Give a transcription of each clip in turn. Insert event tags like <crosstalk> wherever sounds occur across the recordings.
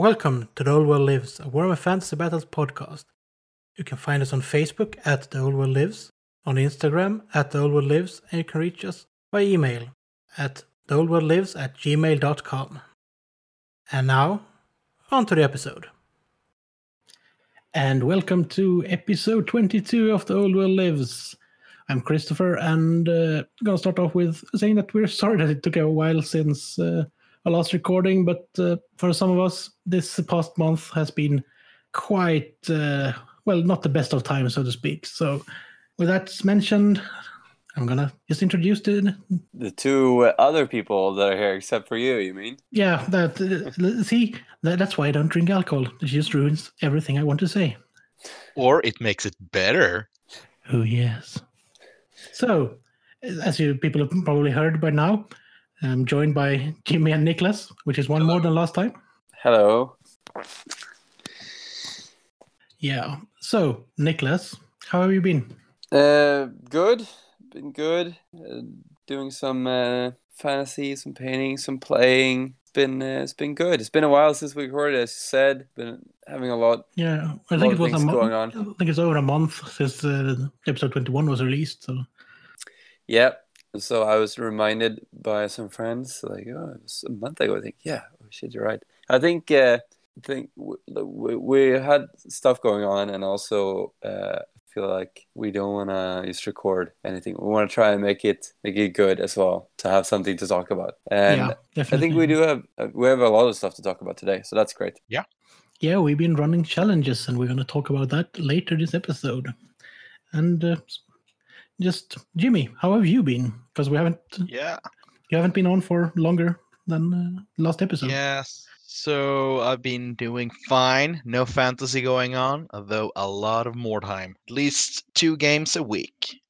Welcome to The Old World Lives, a Warhammer Fantasy Battles podcast. You can find us on Facebook at The Old World Lives, on Instagram at The Old World Lives, and you can reach us by email at theoldworldlives at gmail.com. And now, on to the episode. And welcome to episode 22 of The Old World Lives. I'm Christopher, and uh, gonna start off with saying that we're sorry that it took a while since uh, our last recording, but uh, for some of us, this past month has been quite uh, well, not the best of times, so to speak. So, with that mentioned, I'm gonna just introduce the The two other people that are here, except for you, you mean? yeah that uh, see that, that's why I don't drink alcohol. It just ruins everything I want to say. Or it makes it better. Oh yes. So, as you people have probably heard by now, I'm joined by Jimmy and Niklas, which is one more than last time. Hello. Yeah. So, Niklas, how have you been? Uh, good. Been good. Uh, doing some uh, fantasy, some painting, some playing. It's been uh, it's been good. It's been a while since we recorded. As you said, been having a lot. Yeah, I think it was a month. going on. I think it's over a month since uh, episode 21 was released. So, Yeah. So I was reminded by some friends, like, oh, it was a month ago. I think, yeah, oh, shit, you're right. I think, uh, I think we, we had stuff going on, and also uh, feel like we don't want to just record anything. We want to try and make it make it good as well to have something to talk about. And yeah, I think we do have uh, we have a lot of stuff to talk about today, so that's great. Yeah, yeah, we've been running challenges, and we're going to talk about that later this episode. And uh, just Jimmy, how have you been? Because we haven't Yeah. you haven't been on for longer than uh, last episode. Yes. So I've been doing fine. No fantasy going on, although a lot of more time. At least two games a week.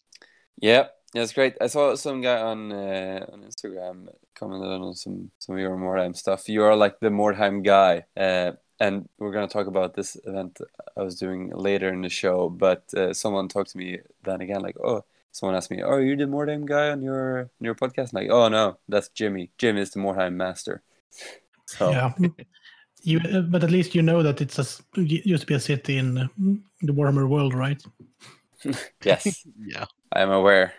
Yeah, that's great. I saw some guy on uh, on Instagram commented on some some of your Mordheim stuff. You are like the Mordheim guy, uh, and we're gonna talk about this event I was doing later in the show. But uh, someone talked to me then again, like, oh, someone asked me, oh, are you the Mordheim guy on your on your podcast? I'm like, oh no, that's Jimmy. Jim is the Mordheim master. So Yeah. <laughs> You, uh, but at least you know that it's a s- it used to be a city in uh, the Warhammer world, right? <laughs> <laughs> yes, Yeah. I am aware.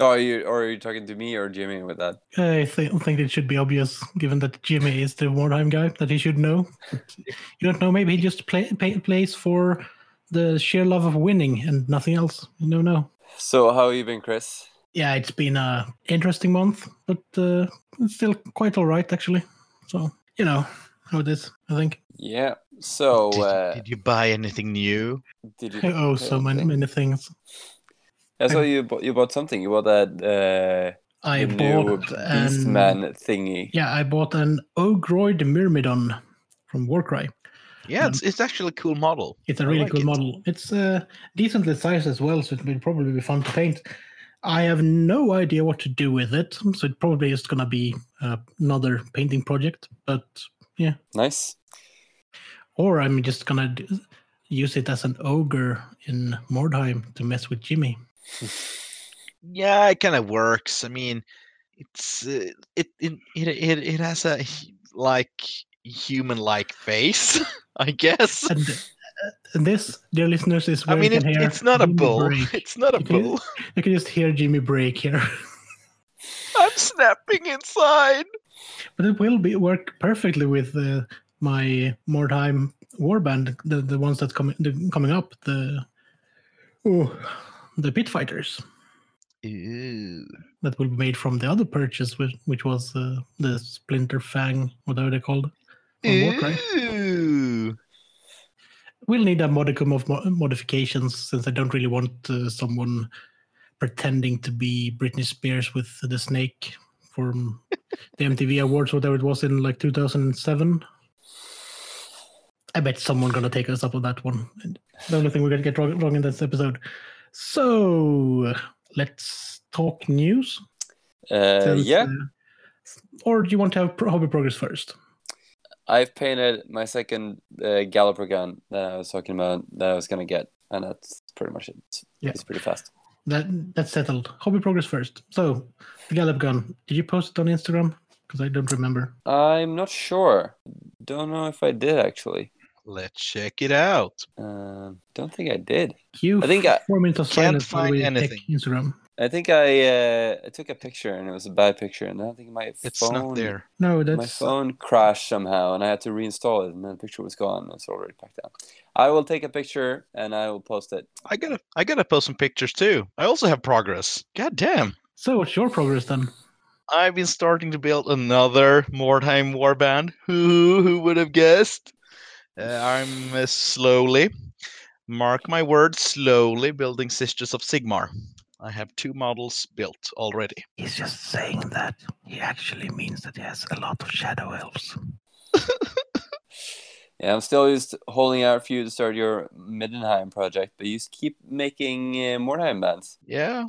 Oh, are you or are you talking to me or Jimmy with that? I th- think it should be obvious, given that Jimmy is the Wartime guy, that he should know. You don't know, maybe he just play, pay, plays for the sheer love of winning and nothing else. You don't know. So how have you been, Chris? Yeah, it's been a interesting month, but uh, it's still quite all right, actually. So, you know how it is, I think. Yeah. So Did, uh, did you buy anything new? did you? <laughs> I owe so many, anything? many things. I saw you bought, you bought something. You bought that uh, I the new bought an, Beastman thingy. Yeah, I bought an Ogroid Myrmidon from Warcry. Yeah, it's, it's actually a cool model. It's a really like cool it. model. It's uh, decently sized as well, so it will probably be fun to paint. I have no idea what to do with it, so it probably is going to be uh, another painting project. But yeah, Nice. or I'm just going to use it as an ogre in Mordheim to mess with Jimmy. <laughs> Yeah, it kind of works. I mean, it's uh, it, it it it it has a like human-like face, <laughs> I guess. And, uh, and this, dear listeners, is I mean, you it, can hear it's not a bull. break. <laughs> It's not a You bull. You can just hear Jimmy break here. <laughs> I'm snapping inside. But it will be work perfectly with uh, my Mordheim warband, the the ones that coming the, coming up, the oh, the pit fighters Ooh. that will be made from the other purchase, which, which was uh, the Splintered Fang, whatever they're called. From Warcry. Ooh. We'll need a modicum of modifications since I don't really want uh, someone pretending to be Britney Spears with the snake from the MTV Awards, whatever it was in like 2007. I bet someone gonna take us up on that one. The only thing we're gonna get wrong, wrong in this episode. So let's talk news. Uh, since, yeah, uh, or do you want to have pro- hobby progress first? I've painted my second uh, Galloper gun that I was talking about that I was gonna get, and that's pretty much it. Yeah. It's pretty fast. That that's settled. Hobby progress first. So the Gallop gun. Did you post it on Instagram? Because I don't remember. I'm not sure. Don't know if I did actually. Let's check it out. Uh, don't think I did. You I think I- four minutes of Can't silence find anything. Instagram. I think I uh, I took a picture and it was a bad picture, and I think my It's phone not there. No, that's my phone crashed somehow, and I had to reinstall it, and then the picture was gone. It's already packed down. I will take a picture and I will post it. I gotta I gotta post some pictures too. I also have progress. God damn. so. What's your progress then? I've been starting to build another Mordheim warband. Who who would have guessed? Uh, I'm uh, slowly, mark my words, slowly building Sisters of Sigmar. I have two models built already. He's just saying that. He actually means that he has a lot of shadow elves. <laughs> Yeah, I'm still just holding out for you to start your Middenheim project, but you just keep making uh, Mordheim bands. Yeah,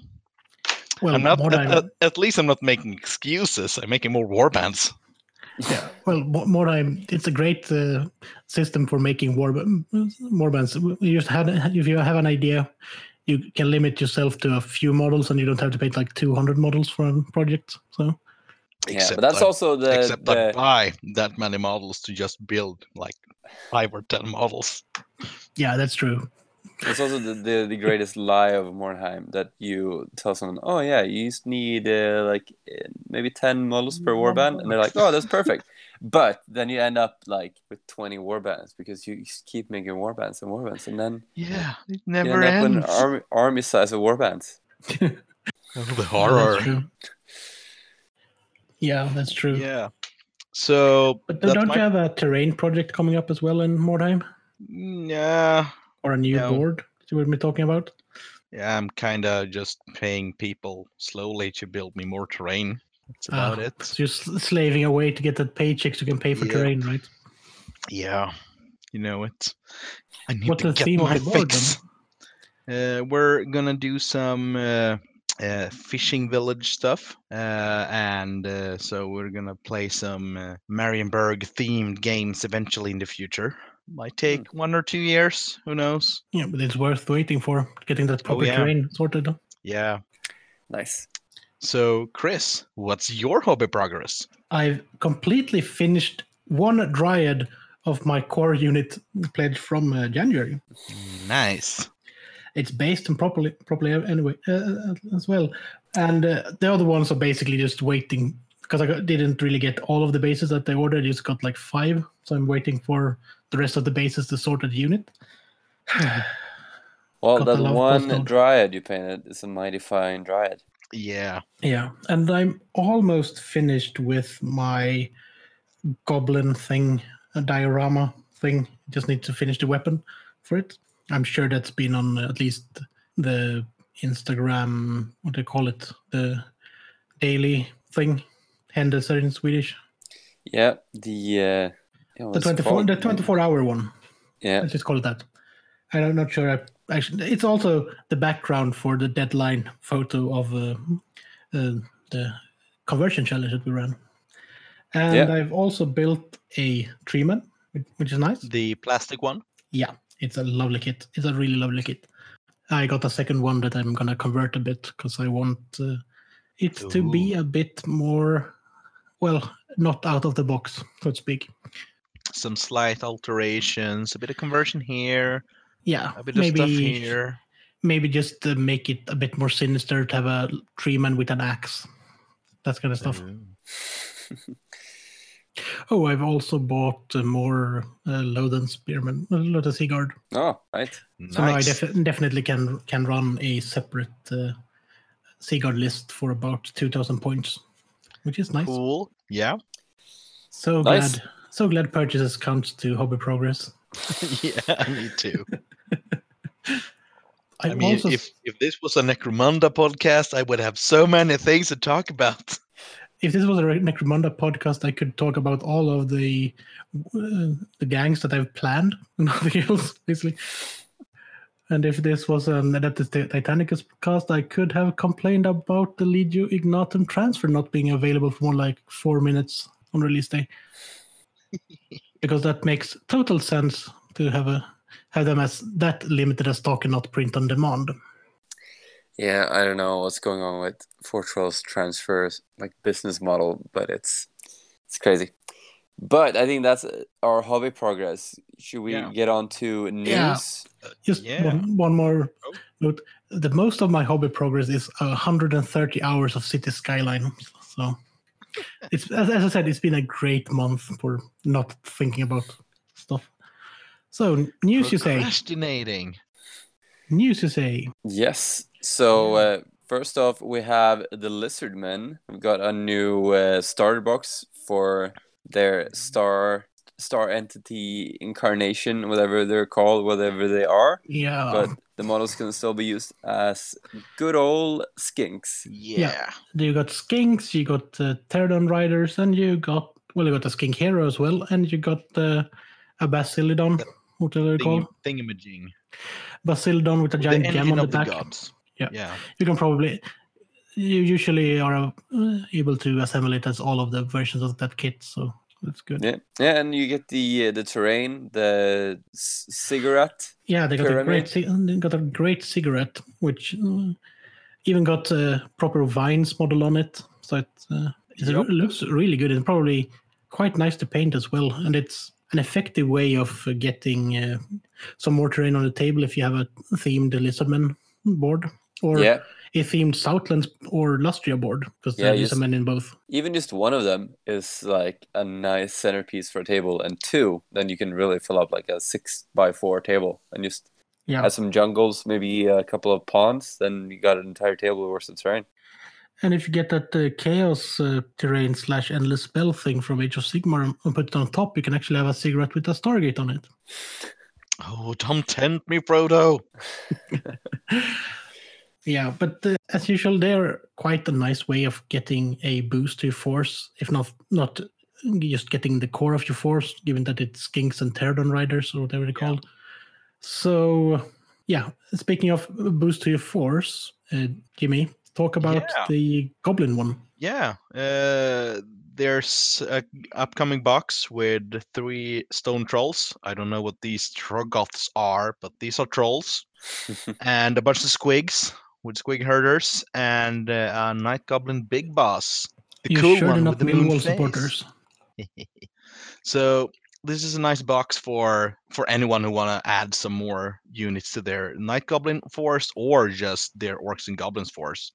Well, I'm not. more At, at, at least I'm not making excuses. I'm making more warbands. <laughs> yeah, well, mo- more time. It's a great uh, system for making war more bands. You just had if you have an idea, you can limit yourself to a few models, and you don't have to paint like 200 models for a project. So yeah, but that's I, also the, except I buy that many models to just build like five or ten models. yeah, that's true. it's also the, the, the greatest lie of Mordheim that you tell someone, oh yeah, you just need uh, like uh, maybe ten models per warband, and they're like, oh, that's perfect. But then you end up like with twenty warbands because you keep making warbands and warbands, and then Yeah, it you never end up with an army, army size of warbands. <laughs> Oh, the Yeah, horror. That's. Yeah, that's true. Yeah. So But that's don't my- you have a terrain project coming up as well in Mordheim? yeah, Or a new No. board that you were me talking about? yeah, I'm kind of just paying people slowly to build me more terrain. That's about Ah, it. So you're slaving away to get that paycheck so you can pay for Yeah. terrain, right? Yeah, you know it. I need What's to the get theme of the board fix. <laughs> Uh, we're gonna do some uh, uh, fishing village stuff, uh, and uh, so we're gonna play some uh, Marienburg themed games eventually in the future. Might take one or two years. Who knows? Yeah, but it's worth waiting for getting that proper Oh, yeah. terrain sorted. Yeah. Nice. So, Chris, what's your hobby progress? I've completely finished one dryad of my core unit pledge from uh, January. Nice. It's based and properly, properly anyway uh, as well. And uh, the other ones are basically just waiting because I got, didn't really get all of the bases that they ordered. I just got like five, so I'm waiting for the rest of the bases to sort the unit. <sighs> Well, Got the that one dryad you painted is a mighty fine dryad. Yeah. Yeah, and I'm almost finished with my goblin thing, a diorama thing. Just need to finish the weapon for it. I'm sure that's been on at least the Instagram, what do you call it, the daily thing, händelser in Swedish, Yeah, the uh, the 24, called? the 24 hour one. Yeah, Let's just call it that. And I'm not sure. I actually, it's also the background for the deadline photo of uh, uh, the conversion challenge that we ran. And Yeah. I've also built a treeman, which- which is nice. The plastic one. Yeah, it's a lovely kit. It's a really lovely kit. I got a second one that I'm gonna convert a bit because I want uh, it to be a bit more, well, not out of the box, so to speak. Some slight alterations, a bit of conversion here, Yeah, a bit of maybe stuff here. maybe just to make it a bit more sinister to have a tree man with an axe that kind of stuff <laughs> oh i've also bought uh, more uh, Lothern spearman uh, Lothern seaguard Oh, right. so now i Nice. defi- definitely can can run a separate uh, seaguard list for about 2000 points which is nice Cool. Yeah. so Nice. glad so glad purchases counts to hobby progress <laughs> yeah, me too. I, I mean, also if if this was a Necromunda podcast, I would have so many things to talk about. <laughs> if this was a Necromunda podcast, I could talk about all of the uh, the gangs that I've planned <laughs> and nothing else, basically. And if this was an Adeptus Titanicus cast, I could have complained about the Legio Ignatum transfer not being available for more like four minutes on release day. <laughs> because that makes total sense to have a have them as that limited as stock and not print on demand. Yeah, I don't know what's going on with Fortress transfers like business model, but it's It's crazy. But I think that's our hobby progress. Should we Yeah. get on to news? Yeah. Just Yeah. one, one more Oh. note. The most of my hobby progress is 130 hours of City Skyline. So it's as, as I said, it's been a great month for not thinking about stuff. So news you say, Procrastinating. news you say. Yes. So uh, first off, we have the Lizardmen. We've got a new uh, starter box for their star star entity incarnation, whatever they're called, whatever they are. Yeah, But the models can still be used as good old skinks. Yeah. you got skinks, you got uh, Terradon riders, and you got well, you got a skink hero as well, and you got uh, a Bastiladon, whatever they call Thing, thingamajig. Bastiladon with a The giant gem engine on the of the back. gods. Yeah. Yeah. You can probably you usually are uh, able to assemble it as all of the versions of that kit, so that's good. Yeah, yeah, and you get the uh, the terrain, the c- ziggurat. Yeah, they got a Pyramid. great ci- they got a great ziggurat, which uh, even got a proper vines model on it. So it, uh, it Yup. looks really good and probably quite nice to paint as well. And it's an effective way of uh, getting uh, some more terrain on the table if you have a themed Lizardman board or yeah, a themed Southlands or Lustria board because Yeah, there are just- Lizardmen in both. even just one of them is like a nice centerpiece for a table, and two, then you can really fill up like a six by four table and just Yeah. add some jungles, maybe a couple of ponds, then you got an entire table worth of terrain. And if you get that uh, chaos uh, terrain slash endless spell thing from Age of Sigmar and put it on top, you can actually have a ziggurat with a Stargate on it. Oh, don't tempt me, Frodo. <laughs> Yeah, but uh, as usual, they're quite a nice way of getting a boost to your force, if not not just getting the core of your force, given that it's skinks and terradon riders or whatever they're Yeah. called. So, yeah, speaking of boost to your force, uh, Jimmy, talk about Yeah. the goblin one. Yeah. Uh, there's a upcoming box with three stone trolls. I don't know what these Troggoths are, but these are trolls. <laughs> and a bunch of squigs with squig herders and uh, a night goblin big boss. The you cool sure one do with the moon Millwall face. supporters. <laughs> so this is a nice box for for anyone who want to add some more units to their night goblin force or just their orcs and goblins force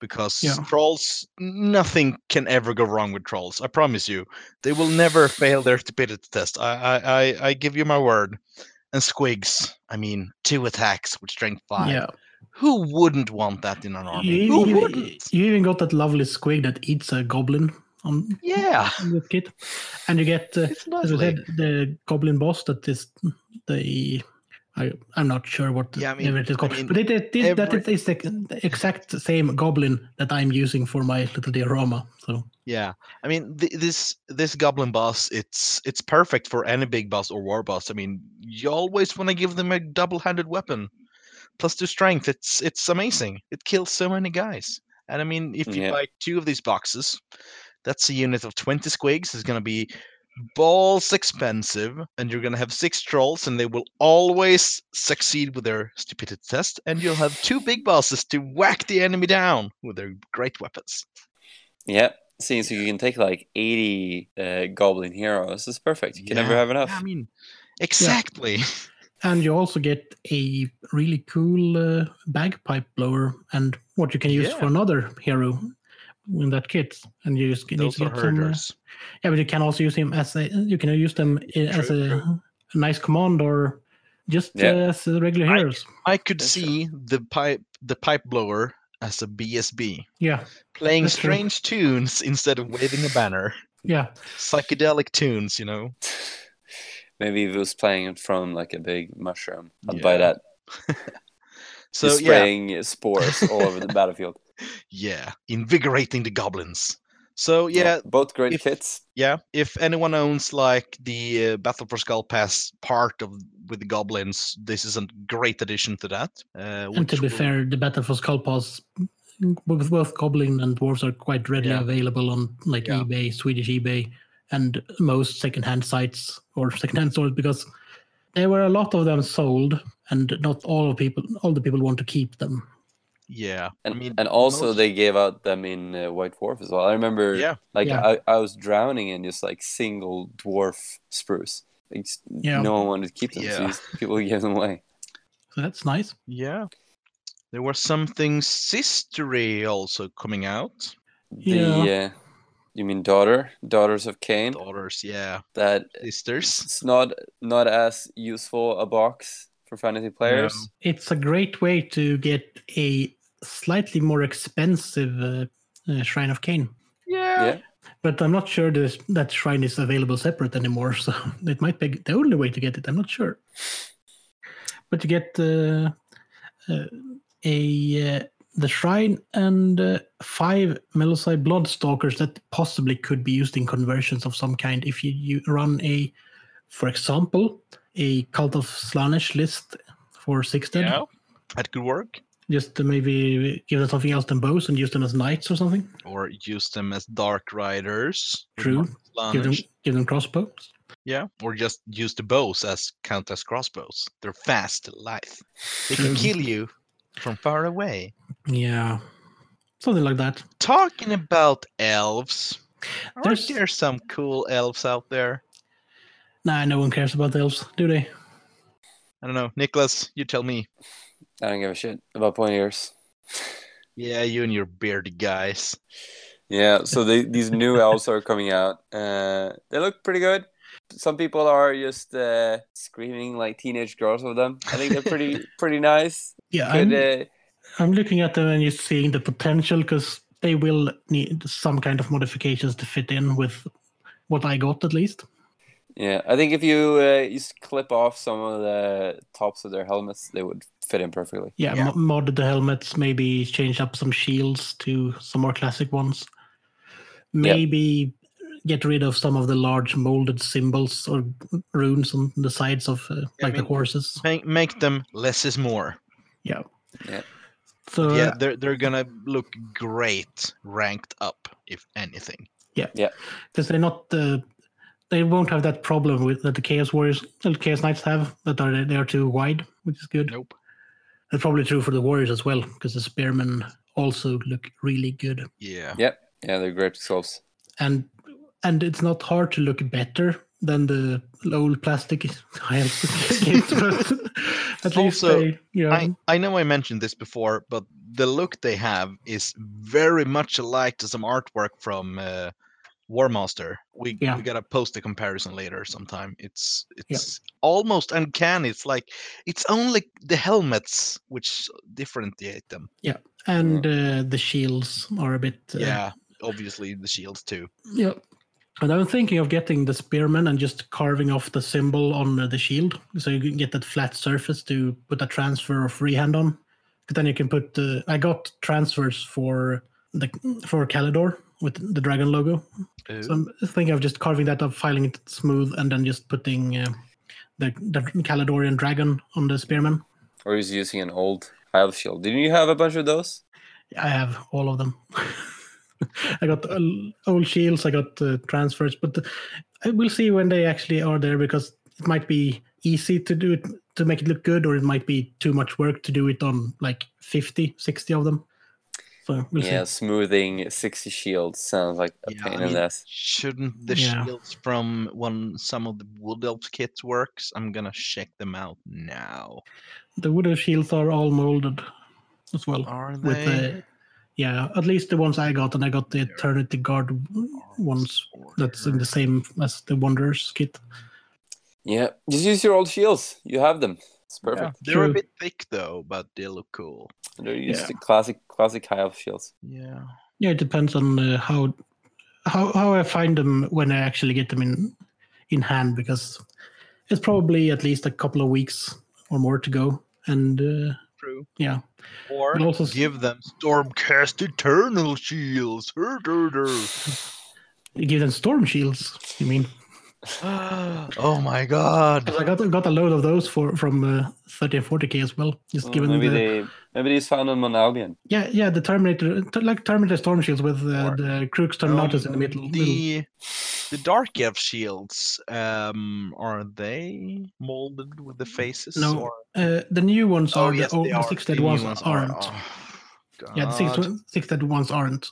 because Yeah. trolls nothing can ever go wrong with trolls i promise you. They will never fail their stupidity test i i i, I give you my word. And squigs i mean two attacks with strength five. Yeah, who wouldn't want that in an army? You, who you- wouldn't? you even got that lovely squig that eats a goblin on yeah on that kit, and you get uh, as I said, the goblin boss that is the I I'm not sure what Yeah, I mean- ever it is called, I mean, but it, it is that every- it is the, the exact same goblin that I'm using for my little diorama. So Yeah, I mean th- this this goblin boss, it's it's perfect for any big boss or war boss. I mean, you always want to give them a double-handed weapon, plus two strength. It's it's amazing. It kills so many guys. And I mean, if you Yeah. buy two of these boxes, that's a unit of twenty squigs. It's gonna be balls expensive, and you're gonna have six trolls, and they will always succeed with their stupidity test. And you'll have two big bosses to whack the enemy down with their great weapons. yeah, seeing so you can take like 80 uh, goblin heroes. It's perfect. You can never have enough. Yeah, I mean, exactly. <laughs> and you also get a really cool uh, bagpipe blower and what you can use for another hero in that kit. And you just need Those to are get some. uh, herders. yeah, but you can also use him as a you can use them i- as a, a nice command or just Yeah. uh, as regular I- heroes. I could That's true. see the pipe the pipe blower as a BSB, Yeah, playing That's true. strange tunes instead of waving a banner. yeah. Psychedelic tunes, you know. <laughs> Maybe he was playing it from like a big mushroom, I'd buy that. <laughs> So Just yeah, spraying spores all over the <laughs> battlefield. Yeah, invigorating the goblins. So yeah, both great if- kits. yeah. If anyone owns like the uh, Battle for Skull Pass part of with the goblins, this is a great addition to that. Uh, And to be will- fair, the Battle for Skull Pass, both, both Goblin and Dwarves are quite readily Yeah. available on like Yeah. eBay, Swedish eBay, and most secondhand sites or secondhand stores because there were a lot of them sold, and not all of people, all the people want to keep them. Yeah. And I mean, and also most- they gave out them in uh, White Dwarf as well. I remember, Yeah. like Yeah. I, I was drowning in just like single dwarf spruce. Like, Yeah. no one wanted to keep them, Yeah. these people gave them away. So that's nice. Yeah. There was something sistery also coming out. The Yeah. uh, you mean daughter, daughters of Khaine? Daughters, yeah. That Sisters. it's not not as useful a box for fantasy players. It's a great way to get a slightly more expensive uh, uh, Shrine of Khaine. Yeah. Yeah. But I'm not sure this, that shrine is available separate anymore, <laughs> so it might be the only way to get it. I'm not sure. But to get uh, uh, a uh, the shrine and uh, five Melusai Bloodstalkers that possibly could be used in conversions of some kind if you, you run a, for example, a Cult of Slaanesh list for six dead. Yeah. That could work. Just to maybe give them something else than bows and use them as knights or something. Or use them as dark riders. True. Give them give them crossbows. Yeah. Or just use the bows as count as crossbows. They're fast, light. They can kill you from far away. Yeah, something like that. Talking about elves, aren't There's- there some cool elves out there? Nah, no one cares about elves, do they? I don't know. Niklas, you tell me. I don't give a shit about pointy ears. Yeah, you and your beardy guys. Yeah, so they, these new elves are coming out. Uh, they look pretty good. Some people are just uh, screaming like teenage girls with them. I think they're pretty <laughs> pretty nice. Yeah, I'm, uh, I'm looking at them and just seeing the potential because they will need some kind of modifications to fit in with what I got at least. Yeah, I think if you uh, just clip off some of the tops of their helmets, they would fit in perfectly. Yeah, Yeah. mo- mod the helmets, maybe change up some shields to some more classic ones. Maybe get rid of some of the large molded symbols or runes on the sides of uh, Yeah, I like the horses. Make, make them less is more. Yeah. Yeah. So yeah, uh, they're they're gonna look great ranked up, if anything. Yeah. Yeah. Because they're not the they won't have that problem with that the chaos warriors and chaos knights have that are they are too wide which is good Nope. that's probably true for the warriors as well because the spearmen also look really good Yeah. Yep. Yeah, they're great sculpts. and and it's not hard to look better than the old plastic <laughs> tiles but at least Also, they you know, I, I know I mentioned this before, but the look they have is very much alike to some artwork from uh, Warmaster. We Yeah. we gotta post a comparison later sometime. It's it's almost uncanny. It's like it's only the helmets which differentiate them. Yeah, and uh, the shields are a bit uh, Yeah, obviously the shields too. Yeah. And I'm thinking of getting the spearman and just carving off the symbol on uh, the shield, so you can get that flat surface to put a transfer or freehand on. 'Cause then you can put. Uh, I got transfers for the for Caledor with the dragon logo. So I'm thinking of just carving that up, filing it smooth, and then just putting uh, the the Caledorian dragon on the spearman. Or he's using an old Hive shield. Didn't you have a bunch of those? I have all of them. <laughs> I got uh, old shields, I got uh, transfers, but uh, I will see when they actually are there because it might be easy to do it to make it look good, or it might be too much work to do it on like 50, 60 of them. So <laughs> we'll yeah, see. smoothing 60 shields sounds like a Yeah, pain I in the ass. Shouldn't the Yeah. shields from one some of the Wood Elf kits works? I'm gonna check them out now. The wood elf shields are all molded as well. Are With they? uh, yeah, at least the ones I got, and I got the Eternal Guard ones. That's in the same as the Wanderers kit. Yeah, just use your old shields. You have them. It's Yeah, perfect. They're True. a bit thick though, but they look cool. They're used Yeah. to classic classic Hive shields. Yeah. Yeah, it depends on uh, how how how I find them when I actually get them in in hand because it's probably at least a couple of weeks or more to go. And uh, True. yeah, Or But also give them Stormcast Eternal Shields. Hur, hur, hur. you give them storm shields. You mean? <gasps> oh my god! I got got a load of those for from uh, 30 and 40k as well. Just Well, given maybe the they maybe these found them on Albion. yeah yeah the Terminator like Terminator storm shields with uh, Or- the Crux Terminatus in the middle. middle. The the Dark Elf shields, um, are they molded with the faces? No, or- Uh, the new ones Oh, are yes, the, old, the six The dead new ones, ones are- aren't. oh. Yeah, the six, God. six dead ones aren't.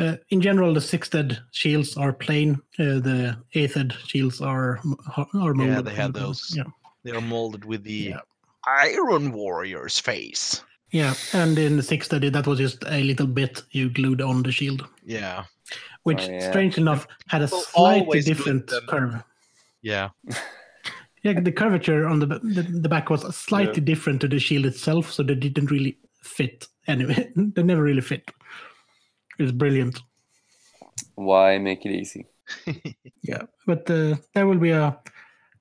Uh, in general, the six dead shields are plain. Uh, the eighth dead shields are m- are molded. Yeah, they from had those. Yeah, They are molded with the Yeah. Iron Warrior's face. Yeah, and in the six dead, that was just a little bit you glued on the shield, Yeah, which, Oh, yeah. strange enough, had a People slightly different curve. yeah. <laughs> Yeah, the curvature on the, the the back was slightly different to the shield itself, so they didn't really fit. Anyway, <laughs> they never really fit. It's brilliant. Why make it easy? <laughs> Yeah, but uh, there will be a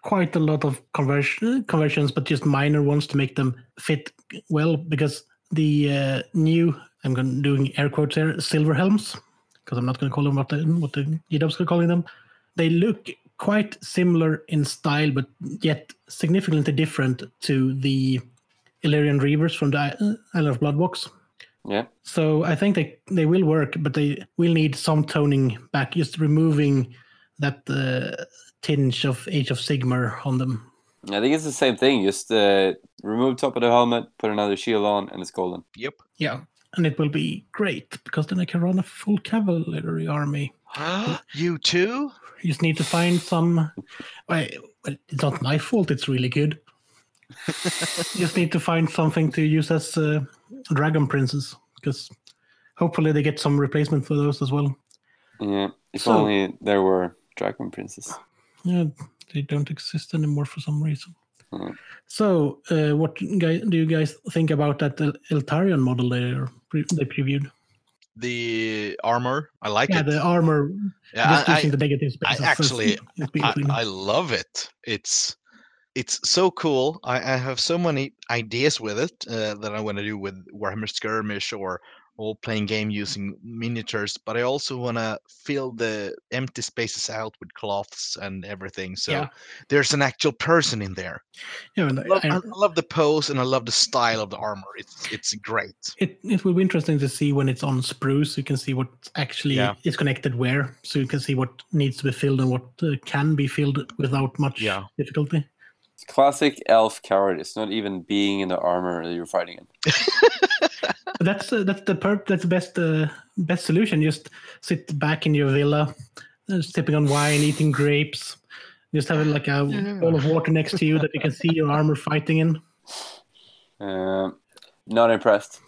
quite a lot of conversion conversions, but just minor ones to make them fit well. Because the uh, new, I'm going doing air quotes here, silver helms, because I'm not going to call them what the what the G-Dubs are calling them. They look quite similar in style, but yet significantly different to the Ellyrian Reavers from the Island of Blood box. Yeah. So I think they they will work, but they will need some toning back, just removing that uh, tinge of Age of Sigmar on them. I think it's the same thing. Just uh, remove top of the helmet, put another shield on, and it's golden. Yep. Yeah, and it will be great because then I can run a full cavalry army. <gasps> you too? You just need to find some. Well, well, it's not my fault. It's really good. <laughs> you just need to find something to use as uh, dragon princes because hopefully they get some replacement for those as well. Yeah. If So- only there were dragon princes. Yeah, they don't exist anymore for some reason. Mm. So, uh, what guy, do you guys think about that El- Eltharion model they pre- they previewed? The armor, I like it. Yeah, it. the armor Yeah, just I- using the negative space. I actually- I, I, I love it. It's it's so cool. I, I have so many ideas with it uh, that I want to do with Warhammer Skirmish or or playing game using miniatures. But I also want to fill the empty spaces out with cloths and everything. So Yeah. there's an actual person in there. yeah, and I love, I- I love the pose and I love the style of the armor. It's it's great. it it will be interesting to see when it's on spruce. You can see what actually Yeah. is connected where, so you can see what needs to be filled and what uh, can be filled without much Yeah. difficulty. It's classic elf cowardice, not even being in the armor that you're fighting in. <laughs> But that's uh, that's the perp. That's the best uh, best solution. Just sit back in your villa, uh, sipping on wine, eating grapes. Just have like a bowl of water next to you that you can see your armor fighting in. Um, not impressed.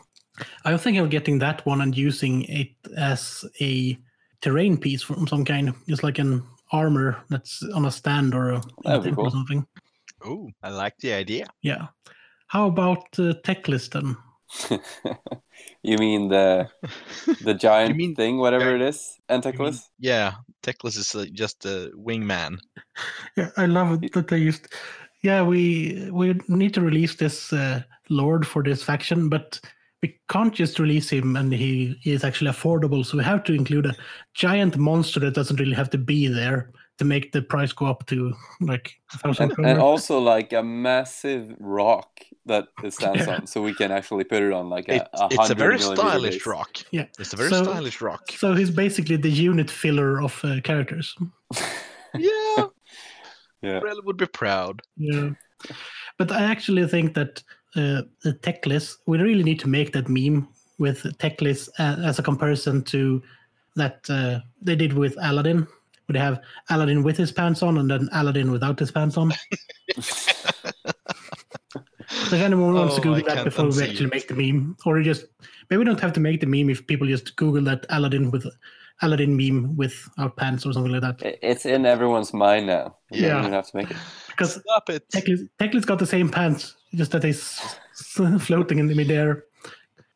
I was thinking of getting that one and using it as a terrain piece from some kind, just like an armor that's on a stand or a, That'd be temple or something. Oh, I like the idea. Yeah. How about uh, Teclis then? <laughs> you mean the the <laughs> giant mean thing, whatever it is, Entaclus? Yeah, Teclis is uh, just a wingman. Yeah, I love it that they used. Yeah, we we need to release this uh, lord for this faction, but we can't just release him and he is actually affordable. So we have to include a giant monster that doesn't really have to be there to make the price go up to like a thousand And, and kroner. also like a massive rock that it <laughs> stands Yeah. on, so we can actually put it on like a, It, a it's a very stylish base. rock. Yeah. It's a very So- stylish rock. So he's basically the unit filler of uh, characters. <laughs> Yeah, Yeah. Rel would be proud. Yeah. But I actually think that uh, the Teclis, we really need to make that meme with Teclis uh, as a comparison to that uh, they did with Aladdin. Where they have Aladdin with his pants on and then Aladdin without his pants on. <laughs> So if anyone wants to Oh, I Google that before we actually make the meme, or just maybe we don't have to make the meme if people just Google that Aladdin with Aladdin meme without pants or something like that. It's in everyone's mind now. You Yeah. don't even have to make it. Because Stop it. Teclis, Teclis got the same pants, just that he's s- floating in the midair,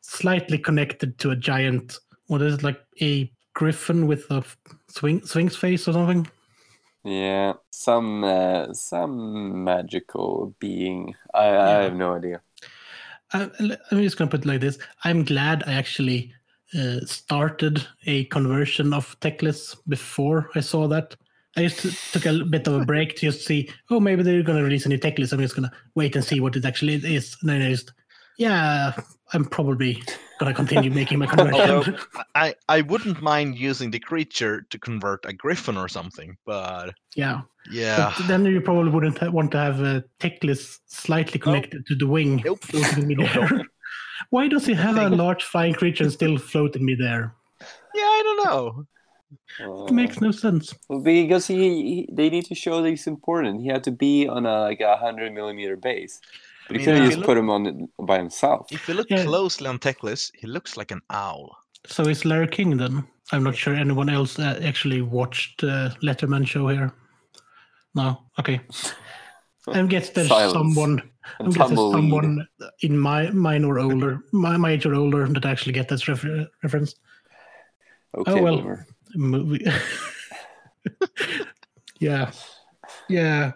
slightly connected to a giant. What is it like a griffin with a swing swing's face or something? Yeah, some uh, some magical being. I, I have no idea. Uh, l- I'm just gonna put it like this. I'm glad I actually uh, started a conversion of Teclis before I saw that. I just took a bit of a break to just see. Oh, maybe they're gonna release a new Teclis. I'm just gonna wait and see what it actually is. And then I just, yeah, I'm probably gonna continue making my conversion. Although I, I wouldn't mind using the creature to convert a griffin or something, but yeah. yeah. But then you probably wouldn't ha- want to have a Teclis slightly oh. connected to the wing. Nope. floating in <laughs> Nope, nope. <laughs> Why does he have a large flying creature and still float in midair? Yeah, I don't know. Oh. It makes no sense. Well, because he, he they need to show that he's important. He had to be on a like a hundred millimeter base. But I he could have just you put him on by himself. If you look Yeah. closely on Teclis, he looks like an owl. So is Larry King then? I'm not sure anyone else uh, actually watched uh, Letterman show here. No, okay. <laughs> I'm guess there's Silence. someone. I'm guess there's someone in my mine or older, my, my age or older that actually get this refer- reference. Okay, Oh, well. boomer. movie. <laughs> yeah, yeah.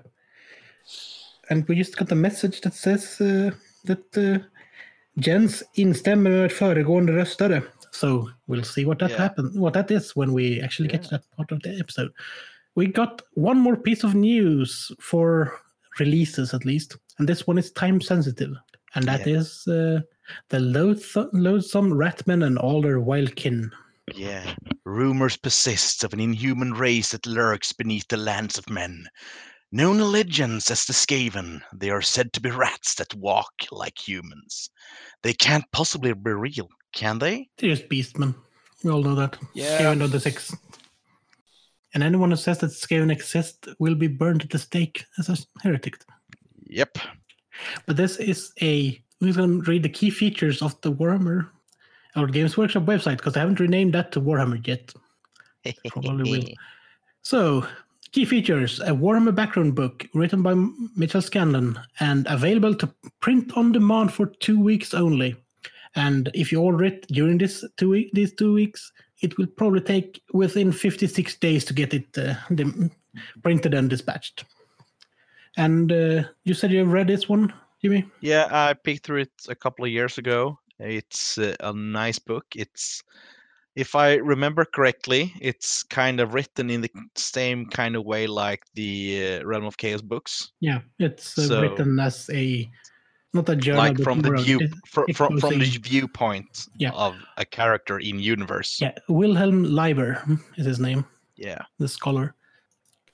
And we just got a message that says uh, that uh, Jens instämmer med föregående röstare. So we'll see what that Yeah. happen, what that is when we actually get to that part of the episode. We got one more piece of news for releases at least, and this one is time sensitive, and that Yeah. is uh, the loath- loathsome Ratman and all their wild kin. Yeah. Rumors persist of an inhuman race that lurks beneath the lands of men. Known legends as the Skaven, they are said to be rats that walk like humans. They can't possibly be real, can they? They're just beastmen. We all know that. Yeah. Skaven of the Six. And anyone who says that Skaven exist will be burned at the stake as a heretic. Yep. But this is a. We're going to read the key features of the Warhammer, our Games Workshop website, because I haven't renamed that to Warhammer yet. Probably will. <laughs> So, key features a Warhammer background book written by Mitchell Scanlon and available to print on demand for two weeks only. And if you order it during this two week, these two weeks, it will probably take within 56 days to get it uh, printed and dispatched. And uh, you said you've read this one, Jimmy? Yeah, I picked through it a couple of years ago. It's uh, a nice book. It's, if I remember correctly, it's kind of written in the same kind of way like the uh, Realm of Chaos books, Yeah, it's uh, So- written as a not a journal, like but from the view fr- from from the viewpoint Yeah. of a character in universe. Yeah, Wilhelm Leiber is his name, Yeah. the scholar.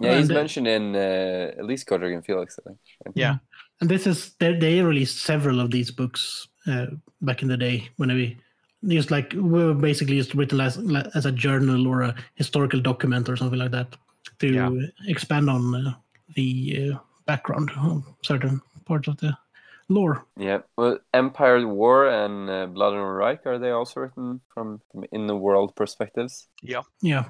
Yeah, he's And, uh, mentioned in uh, at least Gotrek and Felix, I think. Yeah. And this is they, they released several of these books uh, back in the day when we used like we were basically just written as as a journal or a historical document or something like that to Yeah. expand on uh, the uh, background of certain parts of the lore. Yeah. Well, Empire War and uh, Blood and Reich are they also written from, from in the world perspectives? Yeah, yeah,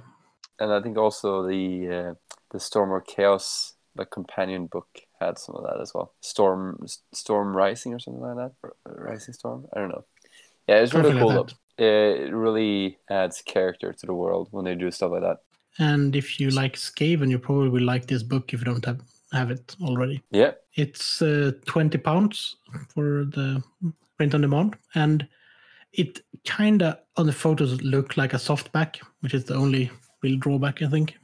And I think also the uh, the Storm or Chaos the companion book had some of that as well. Storm Storm Rising or something like that. Rising Storm. I don't know. Yeah, it's really cool. like. It really adds character to the world when they do stuff like that. and if you like Skaven, you probably will like this book if you don't have have it already. Yeah. It's uh, 20 pounds for the print on demand. And it kind of, on the photos, look like a softback, which is the only real drawback, I think.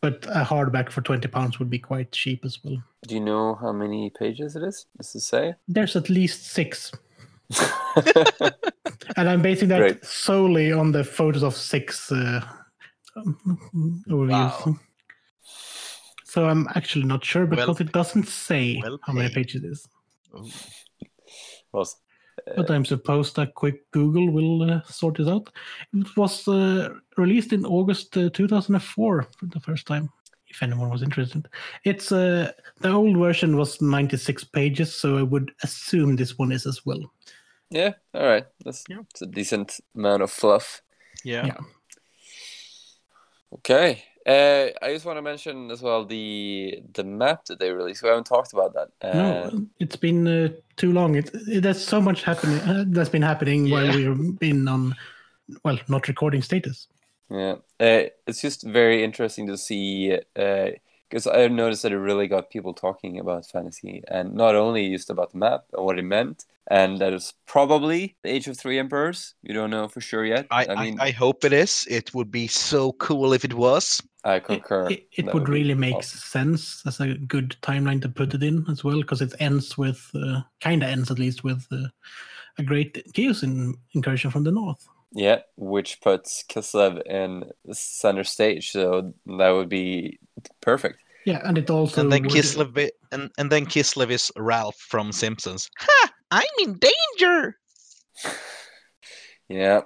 But a hardback for 20 pounds would be quite cheap as well. Do you know how many pages it is? Does it say? There's at least six. <laughs> And I'm basing that Great. solely on the photos of six uh, overviews. Wow. So I'm actually not sure because it doesn't say well how many pages it is. Was But I'm supposed a quick Google will uh, sort this out. It was uh, released in August uh, 2004 for the first time. If anyone was interested, it's uh, the old version was 96 pages, so I would assume this one is as well. Yeah. All right. That's Yeah. it's a decent amount of fluff. Yeah. Yeah. Okay. Uh, I just want to mention as well the the map that they released. We haven't talked about that. Uh, no, it's been uh, too long. It, it there's so much happening uh, that's been happening while we've been on, well, not recording status. Yeah, uh, it's just very interesting to see because I've noticed that it really got people talking about fantasy, and not only just about the map and what it meant, and that it's probably the Age of Three Emperors. You don't know for sure yet. I, I I, mean, I hope it is. It would be so cool if it was. I concur. It, it That would be really make awesome. sense as a good timeline to put it in as well, because it ends with, uh, kind of ends at least with uh, a great chaos in, incursion from the north. Yeah, which puts Kislev in center stage, so that would be perfect. Yeah, and it also and then would- Kislev i- and, and then Kislev is Ralph from Simpsons. Ha! I'm in danger. <laughs> Yeah,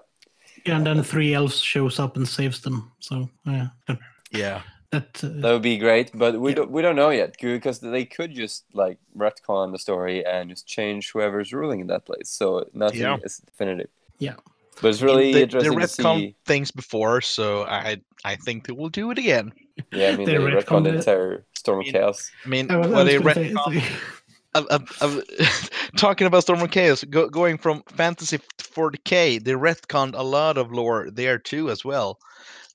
Yeah, and then three elves shows up and saves them. So yeah, that Yeah. that, uh, that would be great, but we Yeah. don't we don't know yet because they could just like retcon the story and just change whoever's ruling in that place. So nothing Yeah. is definitive. Yeah. But it's really they, interesting they to see. things before, so I I think they will do it again. Yeah, I mean <laughs> They they, retconned retconned the entire Storm of Chaos. I mean, I was- I well, they gonna say- retcon <laughs> of, of, of <laughs> talking about Storm of Chaos, go, going from fantasy 40k, they retconned a lot of lore there too as well.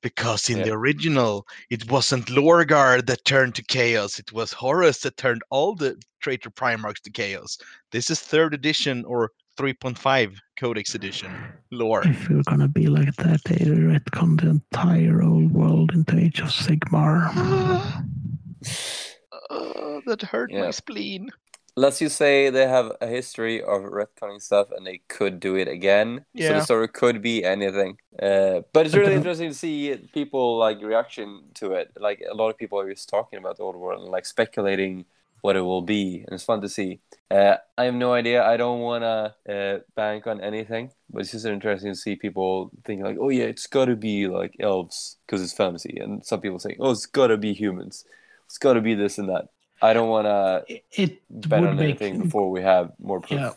Because in Yeah. the original, it wasn't Lorgar that turned to chaos; it was Horus that turned all the traitor Primarchs to chaos. This is third edition or 3.5 Codex edition lore. If you're gonna be like that, they retcon the entire old world into Age of Sigmar. Oh, <sighs> that hurt Yeah. my spleen. Let's just say they have a history of retconning stuff and they could do it again. So Yeah. the story could be anything. Uh, but it's really interesting to see people like reaction to it. Like a lot of people are just talking about the old world and like speculating what it will be, and it's fun to see. Uh, I have no idea. I don't want to uh, bank on anything, but it's just interesting to see people thinking like, "Oh yeah, it's got to be like elves because it's fantasy," and some people saying, "Oh, it's got to be humans. It's got to be this and that." I don't want to It, it bet would on make anything before we have more proof. yeah,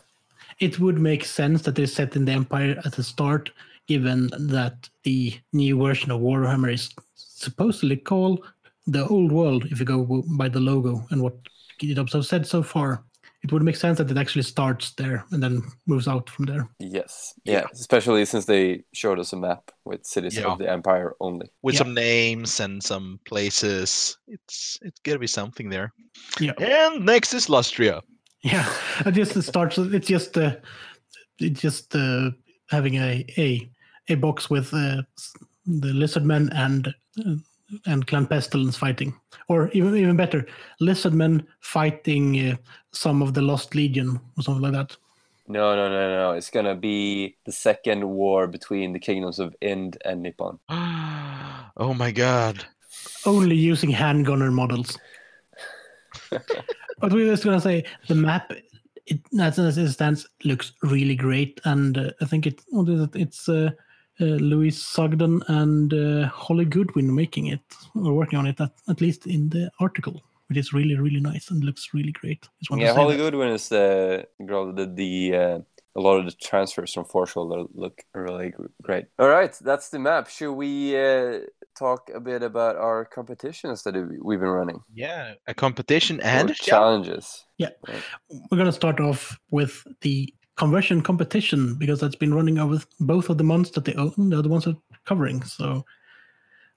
it would make sense that they set in the Empire at the start, given that the new version of Warhammer is supposedly called the Old World. If you go by the logo and what GitHub have said so far, it would make sense that it actually starts there and then moves out from there. Yes. Yeah. Especially since they showed us a map with cities Yeah. of the Empire only. with Yeah. some names and some places. It's it's gotta be something there. Yeah. And next is Lustria. Yeah, <laughs> it just starts. It's just uh, it's just uh, having a a a box with uh, the the lizardmen and uh, and clan Pestilens fighting, or even even better, lizardmen fighting uh, some of the lost legion or something like that. No, no, no, no. It's gonna be the second war between the kingdoms of Ind and Nippon. <gasps> oh my god. Only using handgunner models. <laughs> but we were just gonna say the map. It as as it stands looks really great, and uh, I think it what is it? It's uh, Louis Sugden and uh, Holly Goodwin making it or working on it at, at least in the article, which is really really nice and looks really great. Just want to Yeah, Holly that. Goodwin is the girl that did the uh, a lot of the transfers from Forshall that look really great. All right, that's the map. Should we uh, talk a bit about our competitions that we've been running? Yeah, a competition Or and challenges. Yeah. We're gonna start off with the conversion competition because that's been running over both of the months that they own, they're the other ones are covering. So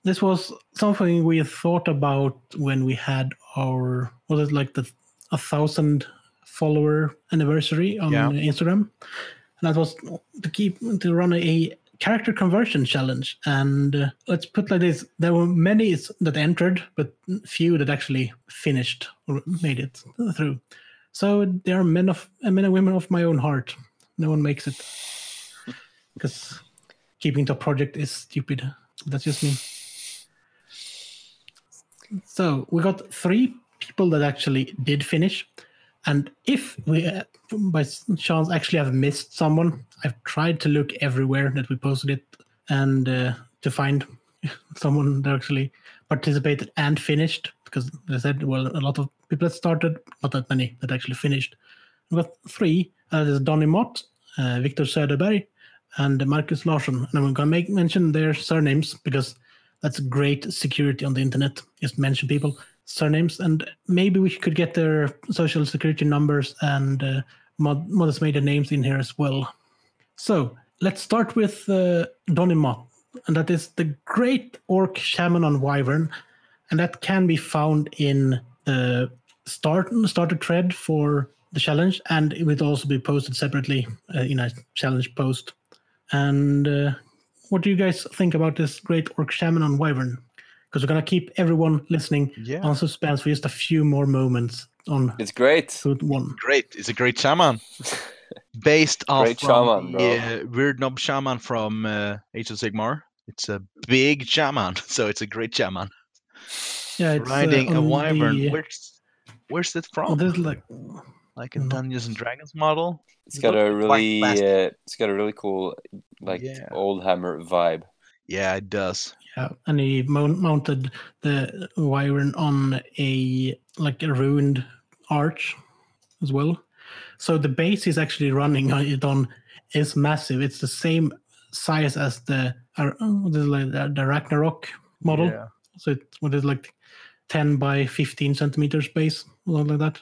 this was something we thought about when we had our was it like the a thousand follower anniversary on Yeah. Instagram. And that was to keep to run a character conversion challenge. And uh, let's put like this: there were many that entered, but few that actually finished or made it through. So there are men of men and women of my own heart. No one makes it because keeping to a project is stupid. That's just me. So we got three people that actually did finish, and if we uh, by chance actually have missed someone, I've tried to look everywhere that we posted it and uh, to find <laughs> someone that actually participated and finished because they said well a lot of people that started, not that many that actually finished. We've got three. Uh, there's Donny Mott, uh, Victor Söderberg, and Marcus Larsson. And I'm going to make mention their surnames because that's great security on the internet. Just mention people surnames, and maybe we could get their social security numbers and uh, mod- modest made names in here as well. So let's start with uh, Donny Mott, and that is the Great Orc Shaman on Wyvern, and that can be found in the start a thread for the challenge, and it will also be posted separately uh, in a challenge post. And uh, what do you guys think about this Great Orc Shaman on Wyvern? Because we're gonna keep everyone listening Yeah. on suspense for just a few more moments on It's great. Food One. Great. It's a great shaman. <laughs> Based off Great shaman, the bro. uh, Weirdnob shaman from uh, Age of Sigmar. It's a big shaman, <laughs> so it's a great shaman. Yeah, it's uh, Riding a wyvern. the- Where's where's that Oh, from? there's like like a Dungeons and Dragons model. It's It got a really, uh, it's got a really cool, like Yeah. old hammer vibe. Yeah, it does. Yeah, and he mount, mounted the Wyvern on a like a ruined arch as well. So the base is actually running on it on is massive. It's the same size as the uh, what is it, like the, the Ragnarok model. Yeah. So it's what is it, like ten by fifteen centimeters base, something like that.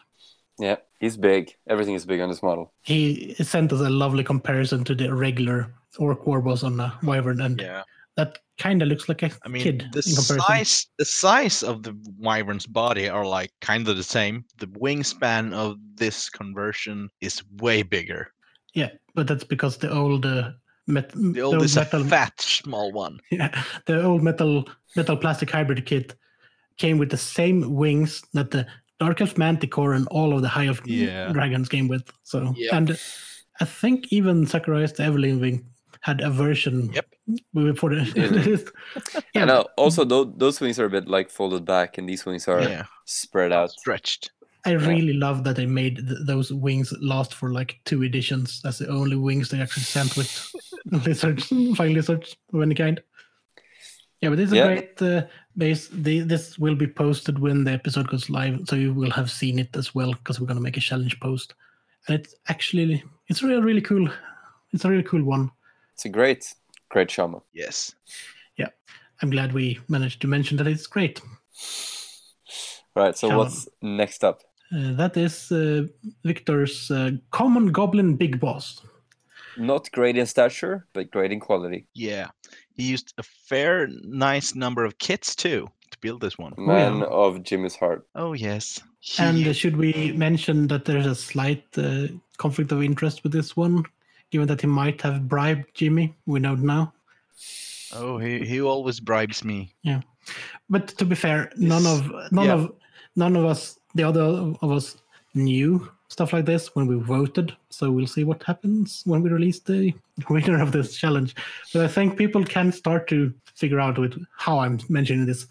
Yeah, he's big. Everything is big on this model. He sent us a lovely comparison to the regular Orc War boss on a Wyvern, and Yeah. that kind of looks like a I mean, kid the in comparison. size the size of the wyvern's body are like kind of the same. The wingspan of this conversion is way bigger. Yeah, but that's because the old uh, met- The old is a metal, fat small one. <laughs> yeah, the old metal metal plastic hybrid kit came with the same wings that the Dark Elf Manticore and all of the High of Yeah. Dragons came with. So Yep. and I think even Zacharias the Everliving had a version. Yep. Before the Yeah. <laughs> yeah, And uh, also, those, those wings are a bit like folded back, and these wings are Yeah, spread out. stretched. I really love that they made th- those wings last for like two editions. That's the only wings they actually sent with <laughs> lizards, flying lizards of any kind. Yeah, but it's a Yeah. great uh, base. The, this will be posted when the episode goes live, so you will have seen it as well because we're gonna make a challenge post. And it's actually it's really really cool. It's a really cool one. It's a great, great shaman. Yes. Yeah, I'm glad we managed to mention that it's great. Right. So Shaman. what's next up? Uh, that is uh, Victor's uh, common goblin big boss. Not great in stature, but great in quality. Yeah. He used a fair nice number of kits too to build this one. Man yeah. of Jimmy's heart. Oh yes. He- And should we mention that there's a slight uh, conflict of interest with this one, given that he might have bribed Jimmy? We know now. oh he, he always bribes me. Yeah, but to be fair, none of none Yeah. of none of us, the other of us, knew stuff like this when we voted. So we'll see what happens when we release the <laughs> winner of this challenge. But I think people can start to figure out with how I'm mentioning this.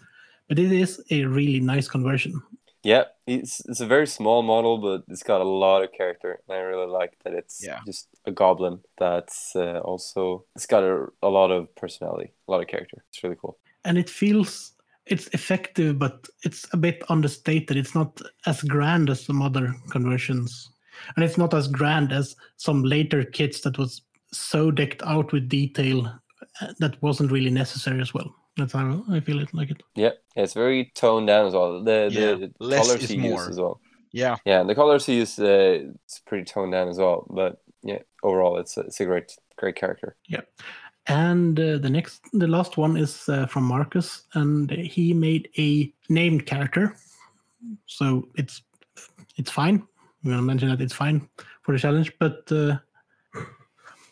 But it is a really nice conversion. Yeah, it's it's a very small model, but it's got a lot of character. And I really like that it's Yeah. just a goblin that's uh, also it's got a, a lot of personality, a lot of character. It's really cool. and it feels it's effective but it's a bit understated it's not as grand as some other conversions and it's not as grand as some later kits that was so decked out with detail uh, that wasn't really necessary as well that's how i feel it like it Yeah, yeah it's very toned down as well. The Yeah, the less colors is he more. used as well. Yeah. Yeah, the colors he used uh, it's pretty toned down as well. But yeah, overall it's a, it's a great great character. And uh, the next the last one is uh, from marcus and he made a named character. So it's it's fine. I'm to mention that it's fine for the challenge but uh,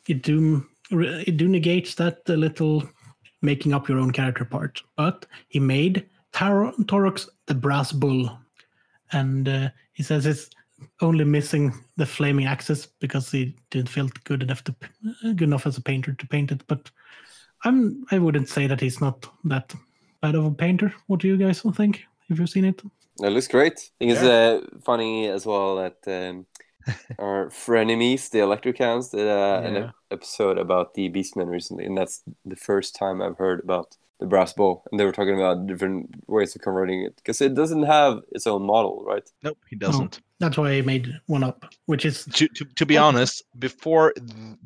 it do it do negates that little making up your own character part. But he made Tar- Taurox the brass bull. And uh, he says it's only missing the flaming axis because he didn't feel good enough to good enough as a painter to paint it. But I'm I wouldn't say that he's not that bad of a painter. What do you guys think? Have you seen it? It looks great. I think it's uh, funny as well that um, <laughs> our frenemies, the Electrocans, did uh, an Yeah. ep- episode about the Beastmen recently, and that's the first time I've heard about the brass bull. And they were talking about different ways of converting it because it doesn't have its own model, right? Nope, he doesn't. That's why I made one up, which is To, to, to be Well- honest, before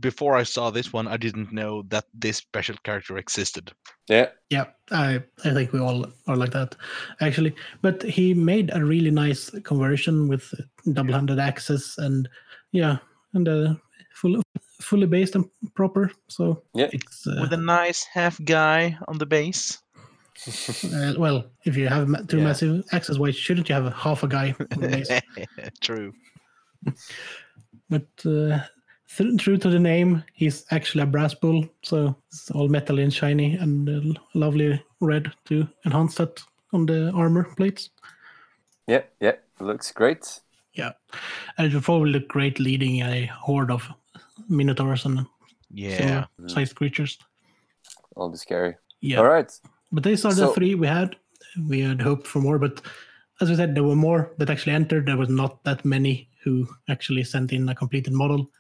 before I saw this one, I didn't know that this special character existed. Yeah, yeah. I I think we all are like that, actually. But he made a really nice conversion with double-handed axes and yeah, and uh, full fully based and proper. So Yeah. it's uh, With a nice half guy on the base. <laughs> Uh, well, if you have ma- two Yeah. massive access weights, shouldn't you have half a guy? on the base? <laughs> True. <laughs> but uh, th- true to the name, he's actually a brass bull, so it's all metal and shiny and uh, lovely red to enhance that on the armor plates. yeah, yeah. Looks great. Yeah, and it would probably look great leading a horde of minotaurs and Yeah. similar sized creatures. I'll be scary. Yeah, All right. but these are the So- three we had. We had hoped for more, but as we said, there were more that actually entered. There was not that many who actually sent in a completed model.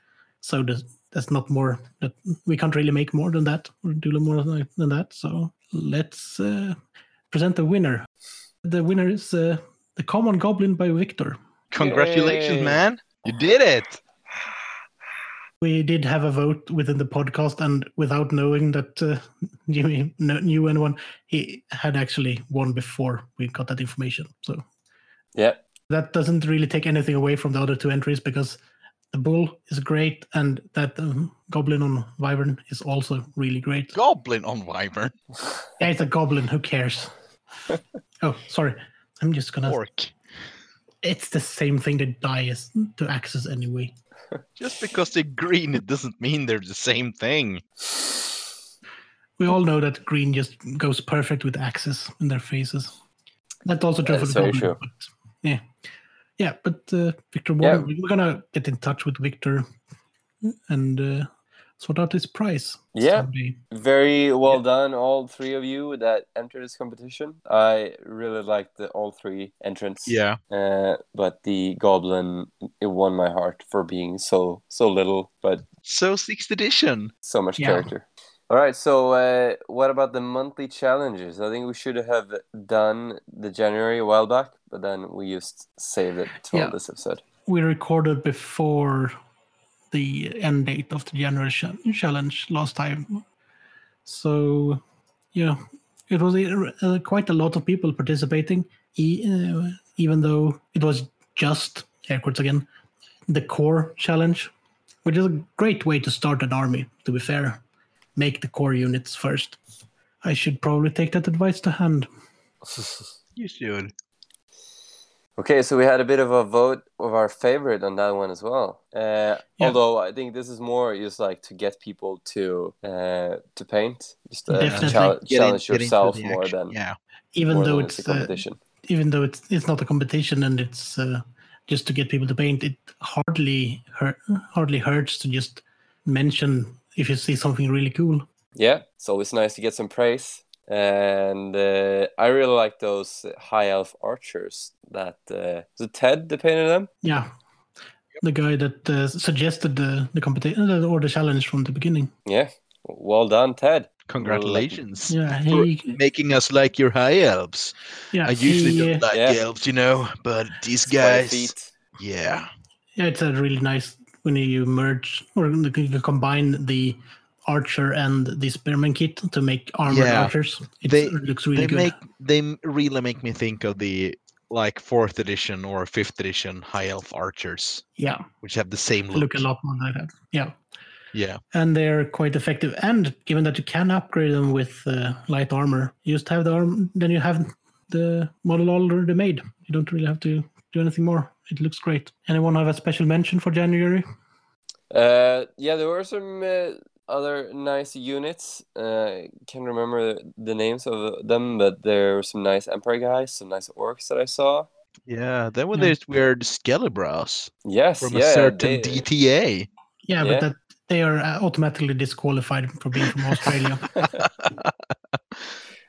So there's, there's not more that we can't really make more than that or do more than that. So let's uh, present the winner. The winner is uh, the Common Goblin by Victor. Congratulations, Yay. man! You did it. We did have a vote within the podcast, and without knowing that uh, <laughs> Jimmy kn- knew anyone, he had actually won before we got that information. So Yeah. that doesn't really take anything away from the other two entries because the bull is great, and that um, goblin on Wyvern is also really great. Goblin on Wyvern. <laughs> Yeah, it's a goblin. Who cares? <laughs> oh, sorry. I'm just gonna. Orc. It's the same thing that dies to access anyway. <laughs> Just because they're green, it doesn't mean they're the same thing. We all know that green just goes perfect with axes in their faces. That's also true for the very goblin. true. Yeah, yeah. But uh, Victor, Yeah. We're gonna get in touch with Victor and uh, sort out his price. Yeah. someday. Very well done, all three of you that entered this competition. I really liked the all three entrants. Yeah. Uh, but the goblin it won my heart for being so so little, but So sixth edition. so much Yeah. character. All right, so uh, what about the monthly challenges? I think we should have done the January a while back, but then we just saved it till Yeah. this episode. We recorded before the end date of the January cha- challenge last time, so yeah, it was uh, quite a lot of people participating. E- uh, even though it was just air quotes again the core challenge, which is a great way to start an army. To be fair, make the core units first. I should probably take that advice to hand. <laughs> You should. Okay, so we had a bit of a vote of our favorite on that one as well. Uh, Yeah. Although I think this is more just like to get people to uh, to paint, just uh, Definitely. chal- Get in- challenge yourself more action. than Yeah. Even more though than it's a uh, competition. even though it's it's not a competition and it's uh, just to get people to paint, it hardly hurt hardly hurts to just mention if you see something really cool. Yeah, it's always nice to get some praise. And uh, I really like those high elf archers. That uh, it Ted that painted them. Yeah, the guy that uh, suggested the the competition or the challenge from the beginning. Yeah, well done, Ted. Congratulations. Yeah, For making us like your high elves. yeah I usually he, don't uh, like Yeah. elves, you know, but these It's guys. Yeah. yeah it's a really nice when you merge or you can combine the archer and the spearman kit to make armored Yeah. archers. It They- looks really they good. make they really make me think of the like fourth edition or fifth edition high elf archers, yeah, which have the same look. look a lot more like that. Yeah. Yeah. and they're quite effective. And given that you can upgrade them with uh, light armor, you just have the arm, then you have the model already made. You don't really have to do anything more. It looks great. Anyone have a special mention for January? Uh, yeah, there were some uh, other nice units. Uh, can't remember the, the names of them, but there were some nice Empire guys, some nice orcs that I saw. Yeah. Then were Yeah. these weird skelebrows Yes, from yeah, a certain they- DTA. Yeah, Yeah. but that they are uh, automatically disqualified for being from Australia. <laughs>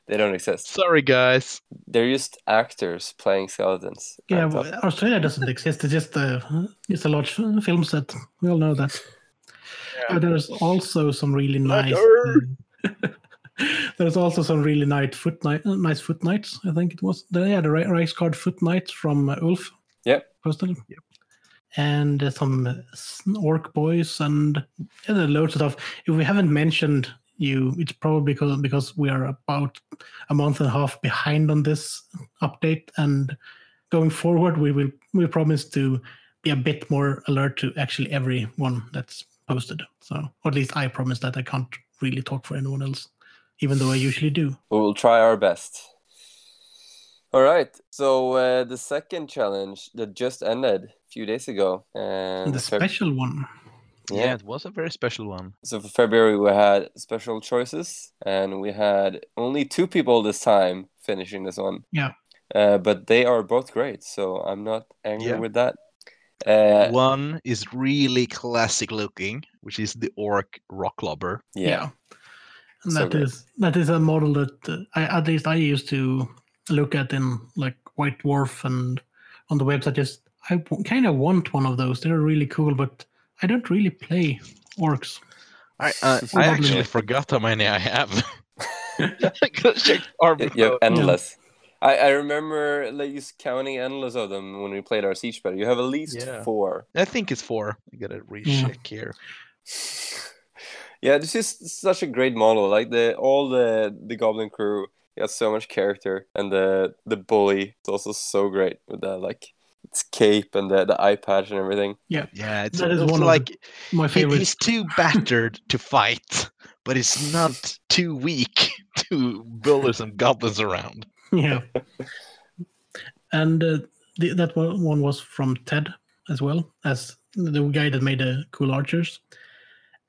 they don't exist. Sorry, guys. They're just actors playing skeletons. yeah, well, Australia doesn't exist. It's just a it's a large film set. We all know that. But there's also some really nice. uh, <laughs> there's also some really nice foot knight, uh, nice foot knights. I think it was. The, yeah, the Ri- card foot knights from uh, Ulf. Yep. Posted. And some orc boys and yeah, loads of stuff. If we haven't mentioned you, it's probably because because we are about a month and a half behind on this update. And going forward, we will we promise to be a bit more alert to actually everyone that's posted. So, or at least I promise that I can't really talk for anyone else, even though I usually do. We will try our best. All right. So uh, the second challenge that just ended a few days ago, and the Feb- special one. Yeah. yeah. it was a very special one. So for February we had special choices, and we had only two people this time finishing this one. Yeah. Uh, but they are both great, so I'm not angry Yeah. with that. Uh, one is really classic looking, which is the orc rock lobber. yeah. And So that great. is that is a model that uh, I at least I used to look at in like White Dwarf and on the website. Just I kind of want one of those. They're really cool, but I don't really play orcs. I uh, I actually forgot how many I have. I gotta check army You have mode. endless. I, I remember like just counting endless of them when we played our siege battle. You have at least Yeah. four. I think it's four. I gotta recheck here. <laughs> Yeah, this is such a great model. Like the all the the goblin crew got so much character, and the the bully is also so great with that like its cape and the the eye patch and everything. Yeah, it's, That is it's one of like My favorite. he's too battered to fight, but he's not <laughs> too weak <laughs> to bully some goblins around. yeah. And uh, the, that one one was from Ted as well as the guy that made the cool archers.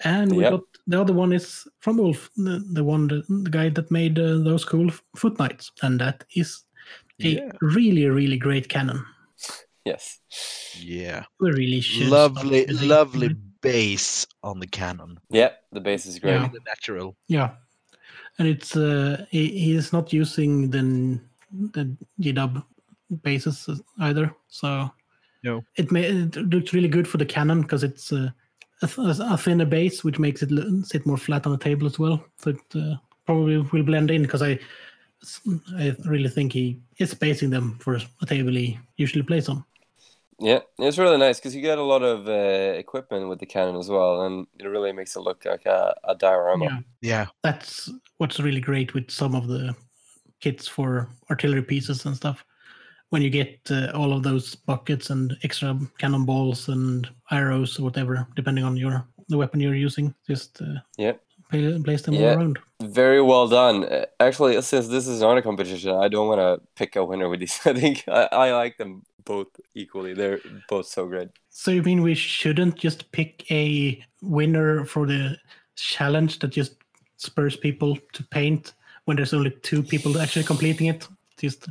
And we Yep. got the other one is from Wolf, the, the one that, the guy that made uh, those cool foot knights, and that is a Yeah. really really great cannon. Yes. Yeah, We really should. lovely, using lovely base on the cannon. Yeah, the base is great. Yeah. The natural. Yeah, and it's uh, he, he is not using the the GW bases either, so No. it may it looks really good for the cannon because it's uh, a, a thinner base, which makes it sit more flat on the table as well. So it uh, probably will blend in because I I really think he is spacing them for a table he usually plays on. Yeah, it's really nice because you get a lot of uh, equipment with the cannon as well, and it really makes it look like a, a diorama. Yeah, Yeah, that's what's really great with some of the kits for artillery pieces and stuff. When you get uh, all of those buckets and extra cannonballs and arrows or whatever, depending on your the weapon you're using, just uh, Yeah. pla- place them Yeah. all around. Very well done. Uh, Actually, since this is not a competition, I don't want to pick a winner with these. <laughs> I think I, I like them both equally. They're both so great. So you mean we shouldn't just pick a winner for the challenge that just spurs people to paint when there's only two people actually completing it? Just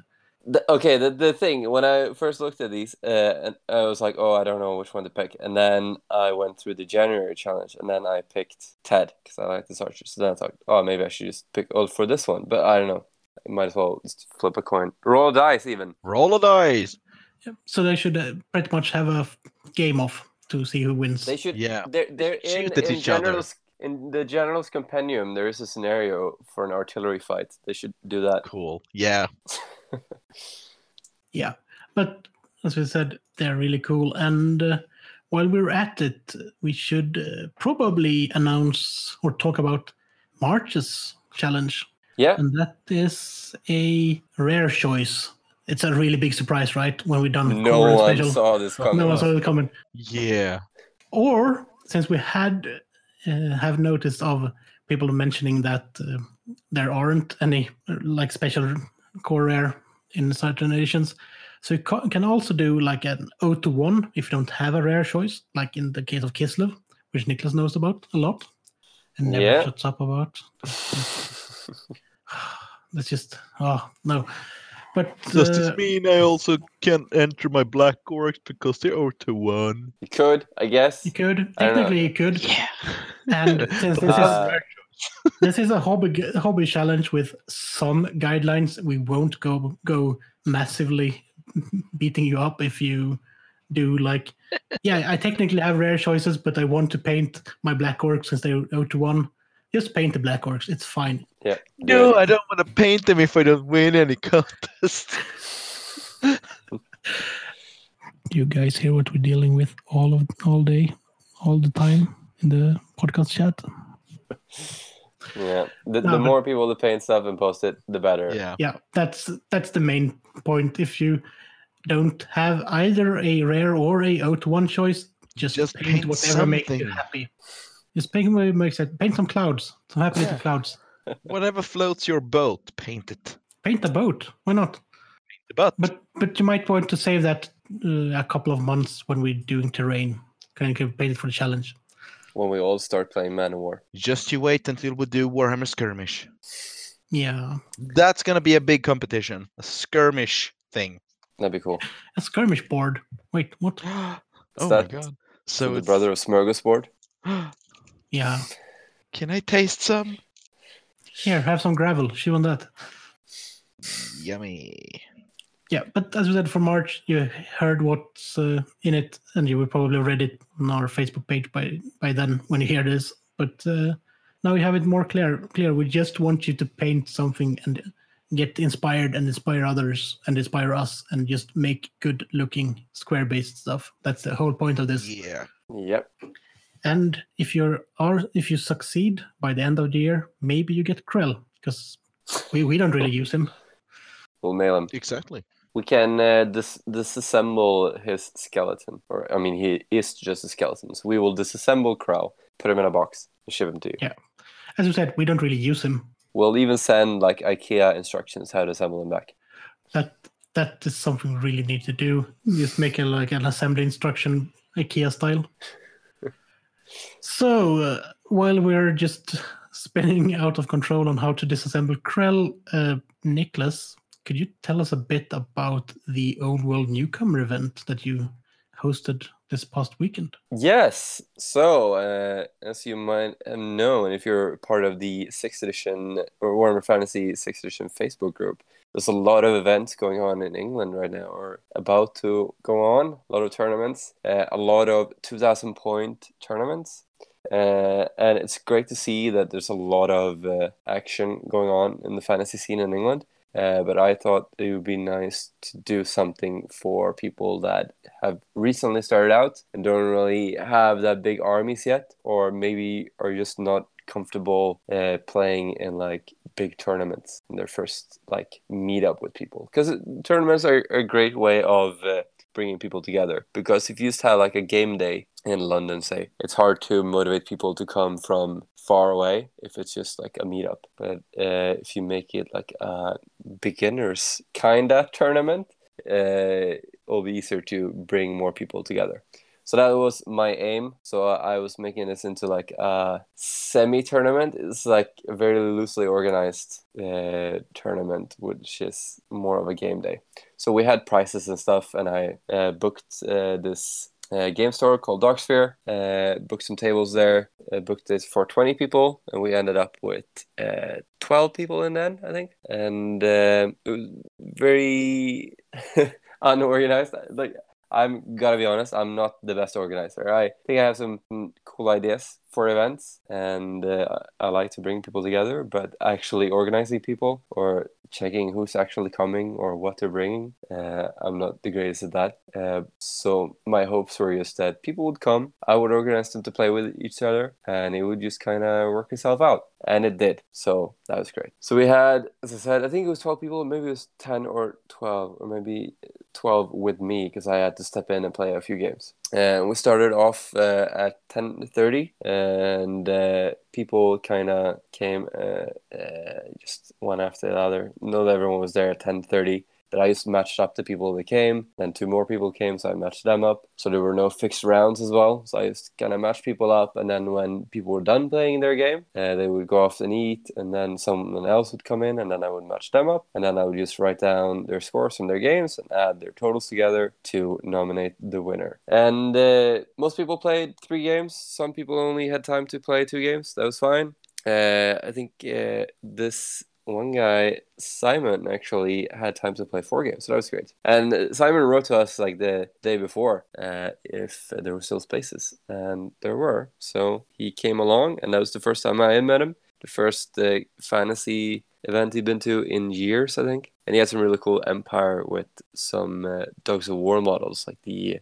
The, okay, the, the thing when I first looked at these, uh, and I was like, oh, I don't know which one to pick. And then I went through the January challenge, and then I picked Ted because I like this archer. So then I thought, oh, maybe I should just pick Ulf for this one. But I don't know. I might as well just flip a coin, roll a dice, even. roll a dice. Yeah, So they should uh, pretty much have a game off to see who wins. They should. Yeah. They're they're in Shoot at in each other. general's in the general's compendium. There is a scenario for an artillery fight. They should do that. Cool. Yeah. <laughs> yeah, but as we said, they're really cool. And uh, while we're at it, we should uh, probably announce or talk about March's challenge, Yeah. and that is a rare choice. It's a really big surprise, right? When we done No Corvus one special, saw this coming. no one saw it coming. Yeah. or since we had uh, have noticed of people mentioning that uh, there aren't any uh, like special core rare in certain editions so you ca- can also do like an 0 to 1 if you don't have a rare choice like in the case of Kislev which Niklas knows about a lot and never Yeah. shuts up about <laughs> that's just oh no but Does uh, this mean I also can't enter my black orcs because they're 0 to 1? You could, I guess. you could I don't know. technically you could Yeah. and <laughs> since this is Uh, this is a hobby hobby challenge with some guidelines. We won't go go massively beating you up if you do like yeah, I technically have rare choices, but I want to paint my black orcs since they're 0 to 1. Just paint the black orcs. It's fine. yeah. No, do I don't want to paint them if I don't win any contest. <laughs> You guys hear what we're dealing with all of all day, all the time in the podcast chat. It. Yeah. The, No, the but- more people that paint stuff and post it, the better. yeah. Yeah, that's that's the main point. If you don't have either a rare or a out to 1 choice, just, Just paint, paint whatever makes you happy. Just paint what makes it. Paint some clouds, some happy little clouds. <laughs> Whatever floats your boat, paint it. Paint a boat. Why not? The butt. But but you might want to save that uh, a couple of months when we're doing terrain. Can you paint it for the challenge? When we all start playing Man O' War. Just you wait until we do Warhammer Skirmish. Yeah, That's gonna be a big competition. A skirmish thing. That'd be cool. a skirmish board. Wait, what? <gasps> oh Is my god. So So the it's... brother of Smorgasbord. Yeah, Can I taste some? here, have some gravel. Chew on that. Yummy. Yeah, but as we said for March, you heard what's uh, in it, and you will probably read it on our Facebook page by by then when you hear this. But uh, now we have it more clear. Clear. We just want you to paint something and get inspired and inspire others and inspire us and just make good looking square based stuff. That's the whole point of this. Yeah. Yep. And if you're are if you succeed by the end of the year, maybe you get Krell because we, we don't really use him. We'll mail him. Exactly. We can uh, dis- disassemble his skeleton, or I mean, he is just a skeleton. So we will disassemble Crow, put him in a box, and ship him to you. Yeah. As we said, we don't really use him. We'll even send like IKEA instructions how to assemble him back. That that is something we really need to do. Just make a like an assembly instruction IKEA style. <laughs> so uh, while we're just spinning out of control on how to disassemble Krell, uh, Niklas, could you tell us a bit about the Old World Newcomer event that you hosted this past weekend? Yes. So, uh, as you might have known, if you're part of the 6th edition or Warhammer Fantasy 6th edition Facebook group, there's a lot of events going on in England right now, or about to go on. A lot of tournaments, uh, a lot of 2,000 point tournaments. Uh, and it's great to see that there's a lot of uh, action going on in the fantasy scene in England. Uh, but I thought it would be nice to do something for people that have recently started out and don't really have that big armies yet, or maybe are just not comfortable uh, playing in like big tournaments in their first like meet up with people. Because tournaments are a great way of uh, bringing people together. Because if you just have like a game day in London, say, it's hard to motivate people to come from far away if it's just like a meetup. But uh, if you make it like a beginners kinda tournament, uh, it'll be easier to bring more people together. So that was my aim. So I was making this into like a semi tournament. It's like a very loosely organized uh, tournament, which is more of a game day. So we had prizes and stuff, and I uh, booked uh, this uh, game store called Darksphere. Uh, booked some tables there. Uh, booked it for 20 people, and we ended up with uh, 12 people in then, I think. And uh, it was very <laughs> unorganized. Like I'm gotta be honest, I'm not the best organizer. I think I have some cool ideas for events, and uh, I like to bring people together. But actually organizing people or checking who's actually coming or what they're bringing, uh, I'm not the greatest at that. Uh, so my hopes were just that people would come, I would organize them to play with each other, and it would just kind of work itself out. And it did. So that was great. So we had, as I said, I think it was 12 people, maybe it was 10 or 12, or maybe 12 with me because I had to step in and play a few games. And we started off uh, at 10:30, and uh, people kind of came uh, uh, just one after the other. Not everyone was there at 10:30 but I just matched up the people that came. Then two more people came, so I matched them up. So there were no fixed rounds as well. So I just kind of matched people up, and then when people were done playing their game, uh, they would go off and eat, and then someone else would come in, and then I would match them up, and then I would just write down their scores from their games and add their totals together to nominate the winner. And uh, most people played three games. Some people only had time to play two games. That was fine. Uh, I think uh, this one guy, Simon, actually had time to play four games, so that was great. And Simon wrote to us like the day before uh, if there were still spaces, and there were. So he came along, and that was the first time I had met him. The first uh, fantasy event he'd been to in years, I think. And he had some really cool Empire with some uh, Dogs of War models, like the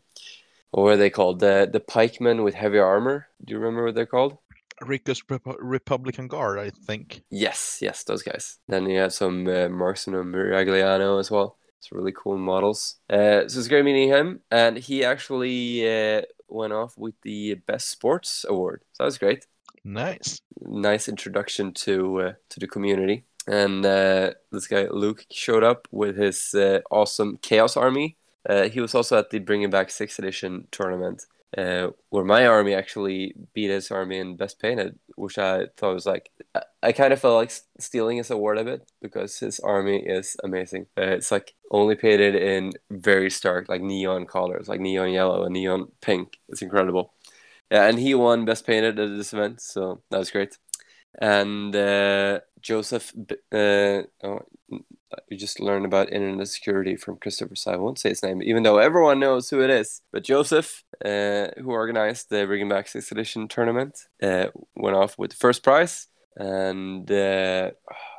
what were they called? The the pikemen with heavy armor. Do you remember what they're called? Ricco's Repu- Republican Guard, I think. Yes, yes, those guys. Then you have some uh, Marcin Miragliano as well. It's really cool models. Uh, so it's great meeting him, and he actually uh, went off with the Best Sports Award. So that was great. Nice. Nice introduction to uh, to the community. And uh, this guy Luke showed up with his uh, awesome Chaos Army. Uh, he was also at the Bringing Back Sixth Edition tournament, uh, where my army actually beat his army in best painted, which I thought was like I, I kind of felt like stealing his award a bit because his army is amazing. Uh, it's like only painted in very stark like neon colors, like neon yellow and neon pink. It's incredible. Yeah, and he won best painted at this event, so that was great. And uh, Joseph, uh, oh, we just learned about internet security from Christopher. So I won't say his name, even though everyone knows who it is. But Joseph, uh, who organized the Bringing Back Sixth Edition tournament, uh, went off with the first prize, and uh,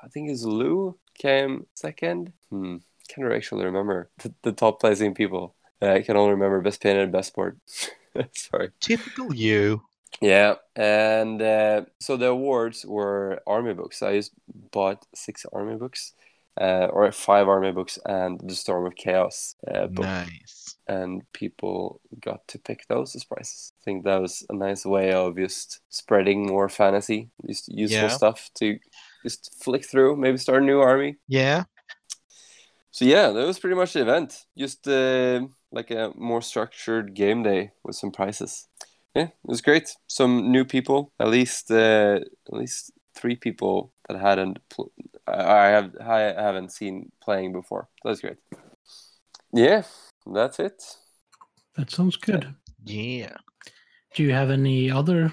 I think his Lou came second. Hmm, can't actually remember the, the top placing people. Uh, I can only remember best painted, and best board. <laughs> Sorry. Typical you. Yeah, and uh, so the awards were army books. I just bought six army books, uh, or five army books, and the Storm of Chaos uh, book, Nice. And people got to pick those as prizes. I think that was a nice way of just spreading more fantasy, just useful Yeah. stuff to just flick through, maybe start a new army. Yeah. So yeah, that was pretty much the event. Just uh, like a more structured game day with some prizes. Yeah, it was great. Some new people, at least uh, at least three people that hadn't pl- I I have I haven't seen playing before. That's great. Yeah, that's it. That sounds good. Yeah. Do you have any other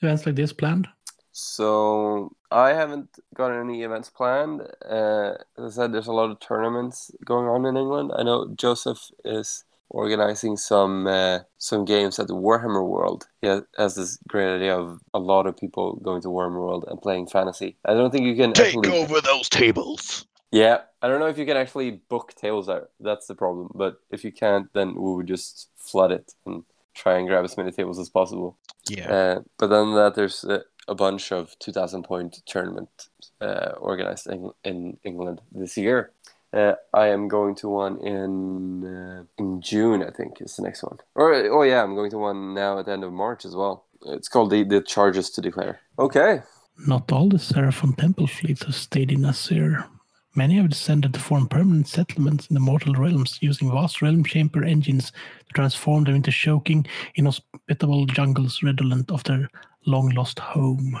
events like this planned? So I haven't got any events planned. Uh, as I said, there's a lot of tournaments going on in England. I know Joseph is organizing some uh, some games at the Warhammer World. He has, has this great idea of a lot of people going to Warhammer World and playing fantasy. I don't think you can Take actually. over those tables. Yeah, I don't know if you can actually book tables out. That's the problem. But if you can't, then we would just flood it and try and grab as many tables as possible. Yeah. Uh, but then that there's uh, a bunch of 2000 point tournament uh, organized in, in England this year. Uh, I am going to one in uh, in June, I think, is the next one. Or oh yeah, I'm going to one now at the end of March as well. It's called the the charges to declare. Okay, Not all the Seraphon temple fleets have stayed in Azyr. Many have descended to form permanent settlements in the mortal realms, using vast realmshaper engines to transform them into choking, inhospitable jungles redolent of their long lost home.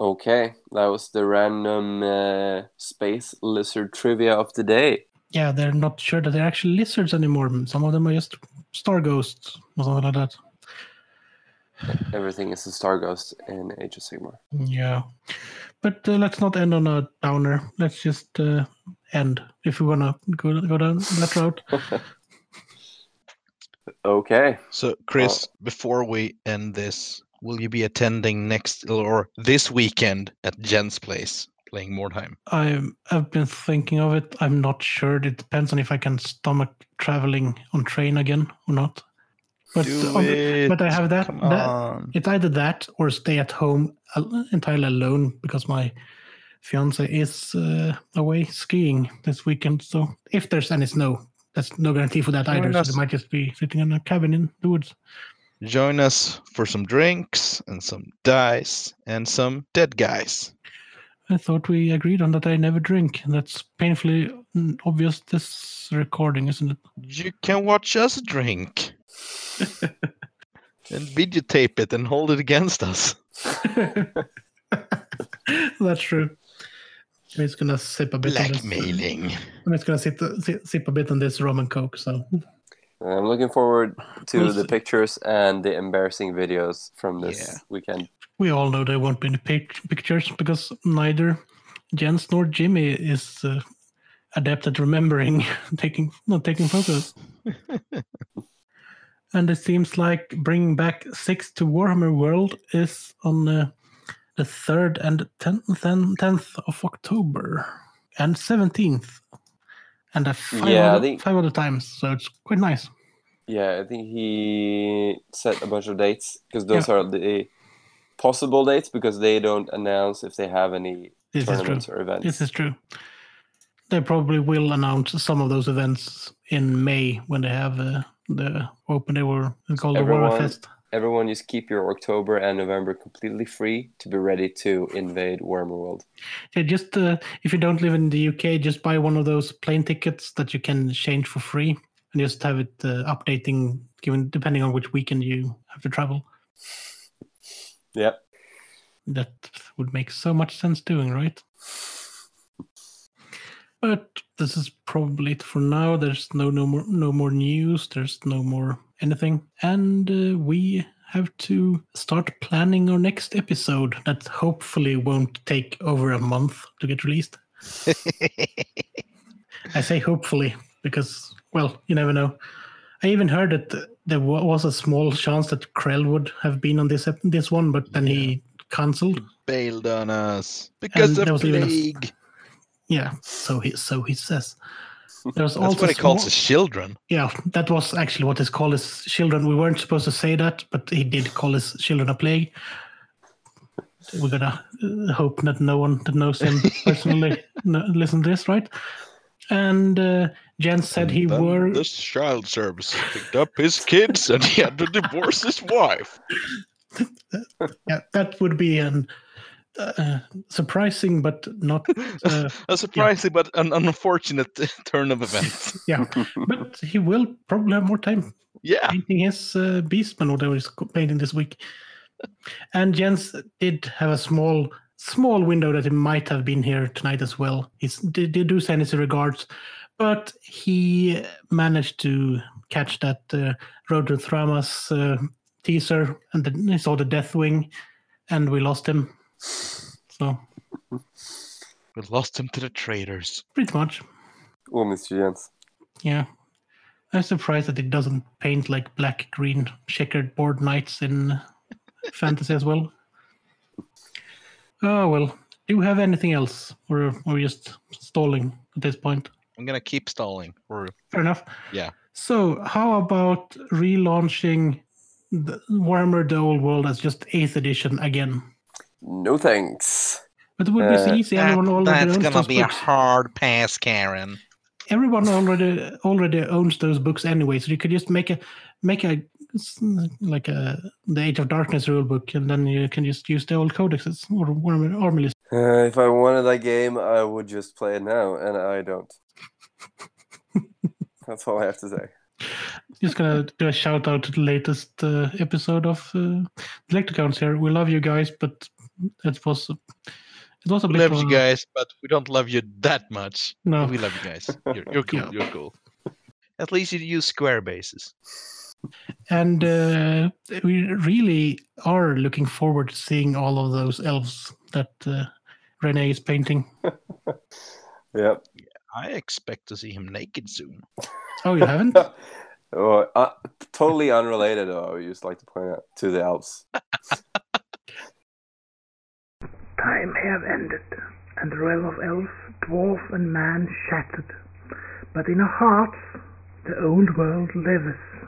okay, that was the random uh, space lizard trivia of the day. Yeah, they're not sure that they're actually lizards anymore. Some of them are just star ghosts or something like that. Everything is a star ghost in Age of Sigmar. Yeah. But uh, let's not end on a downer. Let's just uh, end if we want to go, go down that route. <laughs> Okay. So, Chris, before we end this, will you be attending next or this weekend at Jen's place playing Mordheim? I have been thinking of it. I'm not sure. It depends on if I can stomach traveling on train again or not. But Do on- it. but I have that- that- it's either that or stay at home entirely alone because my fiance is uh, away skiing this weekend. So if there's any snow, that's no guarantee for that Join either. So us. they might just be sitting in a cabin in the woods. Join us for some drinks and some dice and some dead guys. I thought we agreed on that I never drink. That's painfully mm, obvious this recording, isn't it? You can watch us drink <laughs> and videotape it and hold it against us. <laughs> That's true. I'm just gonna sip a bit. On this. Blackmailing. I'm just gonna sit, sit, sip a bit on this rum and coke. So I'm looking forward to the pictures and the embarrassing videos from this Yeah. weekend. we all know there won't be any pic- pictures because neither Jens nor Jimmy is uh, adept at remembering <laughs> taking not taking photos. And it seems like bringing back six to Warhammer World is on uh, the third and tenth and tenth of October and seventeenth, and uh, five, Yeah, other, think- five other times. So it's quite nice. Yeah, I think he set a bunch of dates because those are the possible dates because they don't announce if they have any This tournaments or events. This is true. They probably will announce some of those events in May when they have uh, the open. They were called the Warhammer Everyone- Fest. Everyone, just keep your October and November completely free to be ready to invade Warmer World. Yeah, just uh, if you don't live in the UK, just buy one of those plane tickets that you can change for free, and just have it uh, updating, given depending on which weekend you have to travel. Yep. That would make so much sense doing, right? But this is probably it for now. There's no no more no more news. There's no more anything, and uh, we have to start planning our next episode. That hopefully won't take over a month to get released. <laughs> I say hopefully because, well, you never know. I even heard that there was a small chance that Krell would have been on this this one, but then he cancelled. Bailed on us because And of there was even a- plague. Yeah, so he so he says. <laughs> There's That's also what he calls his children. Yeah, that was actually what his call his children. We weren't supposed to say that, but he did call his children a plague. We're gonna uh, hope that no one that knows him <laughs> personally no, listen to this, right? And uh, Jens said he Then were The child service picked up his kids and he had to divorce his wife. <laughs> yeah, that would be an uh, surprising but not <laughs> uh, A surprising but an unfortunate <laughs> turn of events. <laughs> yeah. But he will probably have more time Yeah. painting his uh, Beastman, whatever he's painting this week. And Jens did have a small, small window that he might have been here tonight as well. He's did, did do send his regards, but he managed to catch that uh, Road to Thramas uh, teaser, and then he saw the Deathwing, and we lost him. So We lost him to the traitors. pretty much, Oh, Mr. Jens. yeah. I'm surprised that it doesn't paint like black, green, checkered board knights in <laughs> fantasy as well. Oh well. Do you have anything else, or are we just stalling at this point? I'm gonna keep stalling. Or Fair enough. Yeah. So, how about relaunching the Warhammer: The Old World as just Eighth Edition again? No thanks. But it would be so Uh, easy. Everyone already owns those books. A hard pass, Karen. Everyone already already owns those books anyway, so you could just make a make a like a the Age of Darkness rulebook, and then you can just use the old codexes or Warhammer army list. Uh, if I wanted that game, I would just play it now, and I don't. <laughs> That's all I have to say. Just gonna do a shout out to the latest uh, episode of uh, Elector Counts here. We love you guys, but it was it was a We bit. love of you guys, but we don't love you that much. No, We love you guys. <laughs> You're, you're cool. Yeah. You're cool. At least you use square bases. and uh, we really are looking forward to seeing all of those elves that uh, Renee is painting. <laughs> Yep. I expect to see him naked soon. Oh, you haven't? <laughs> Oh, uh, totally unrelated, though. I would just like to point out to the Alps. Time have ended, and the realm of elf, dwarf, and man shattered. But in our hearts, the old world liveth.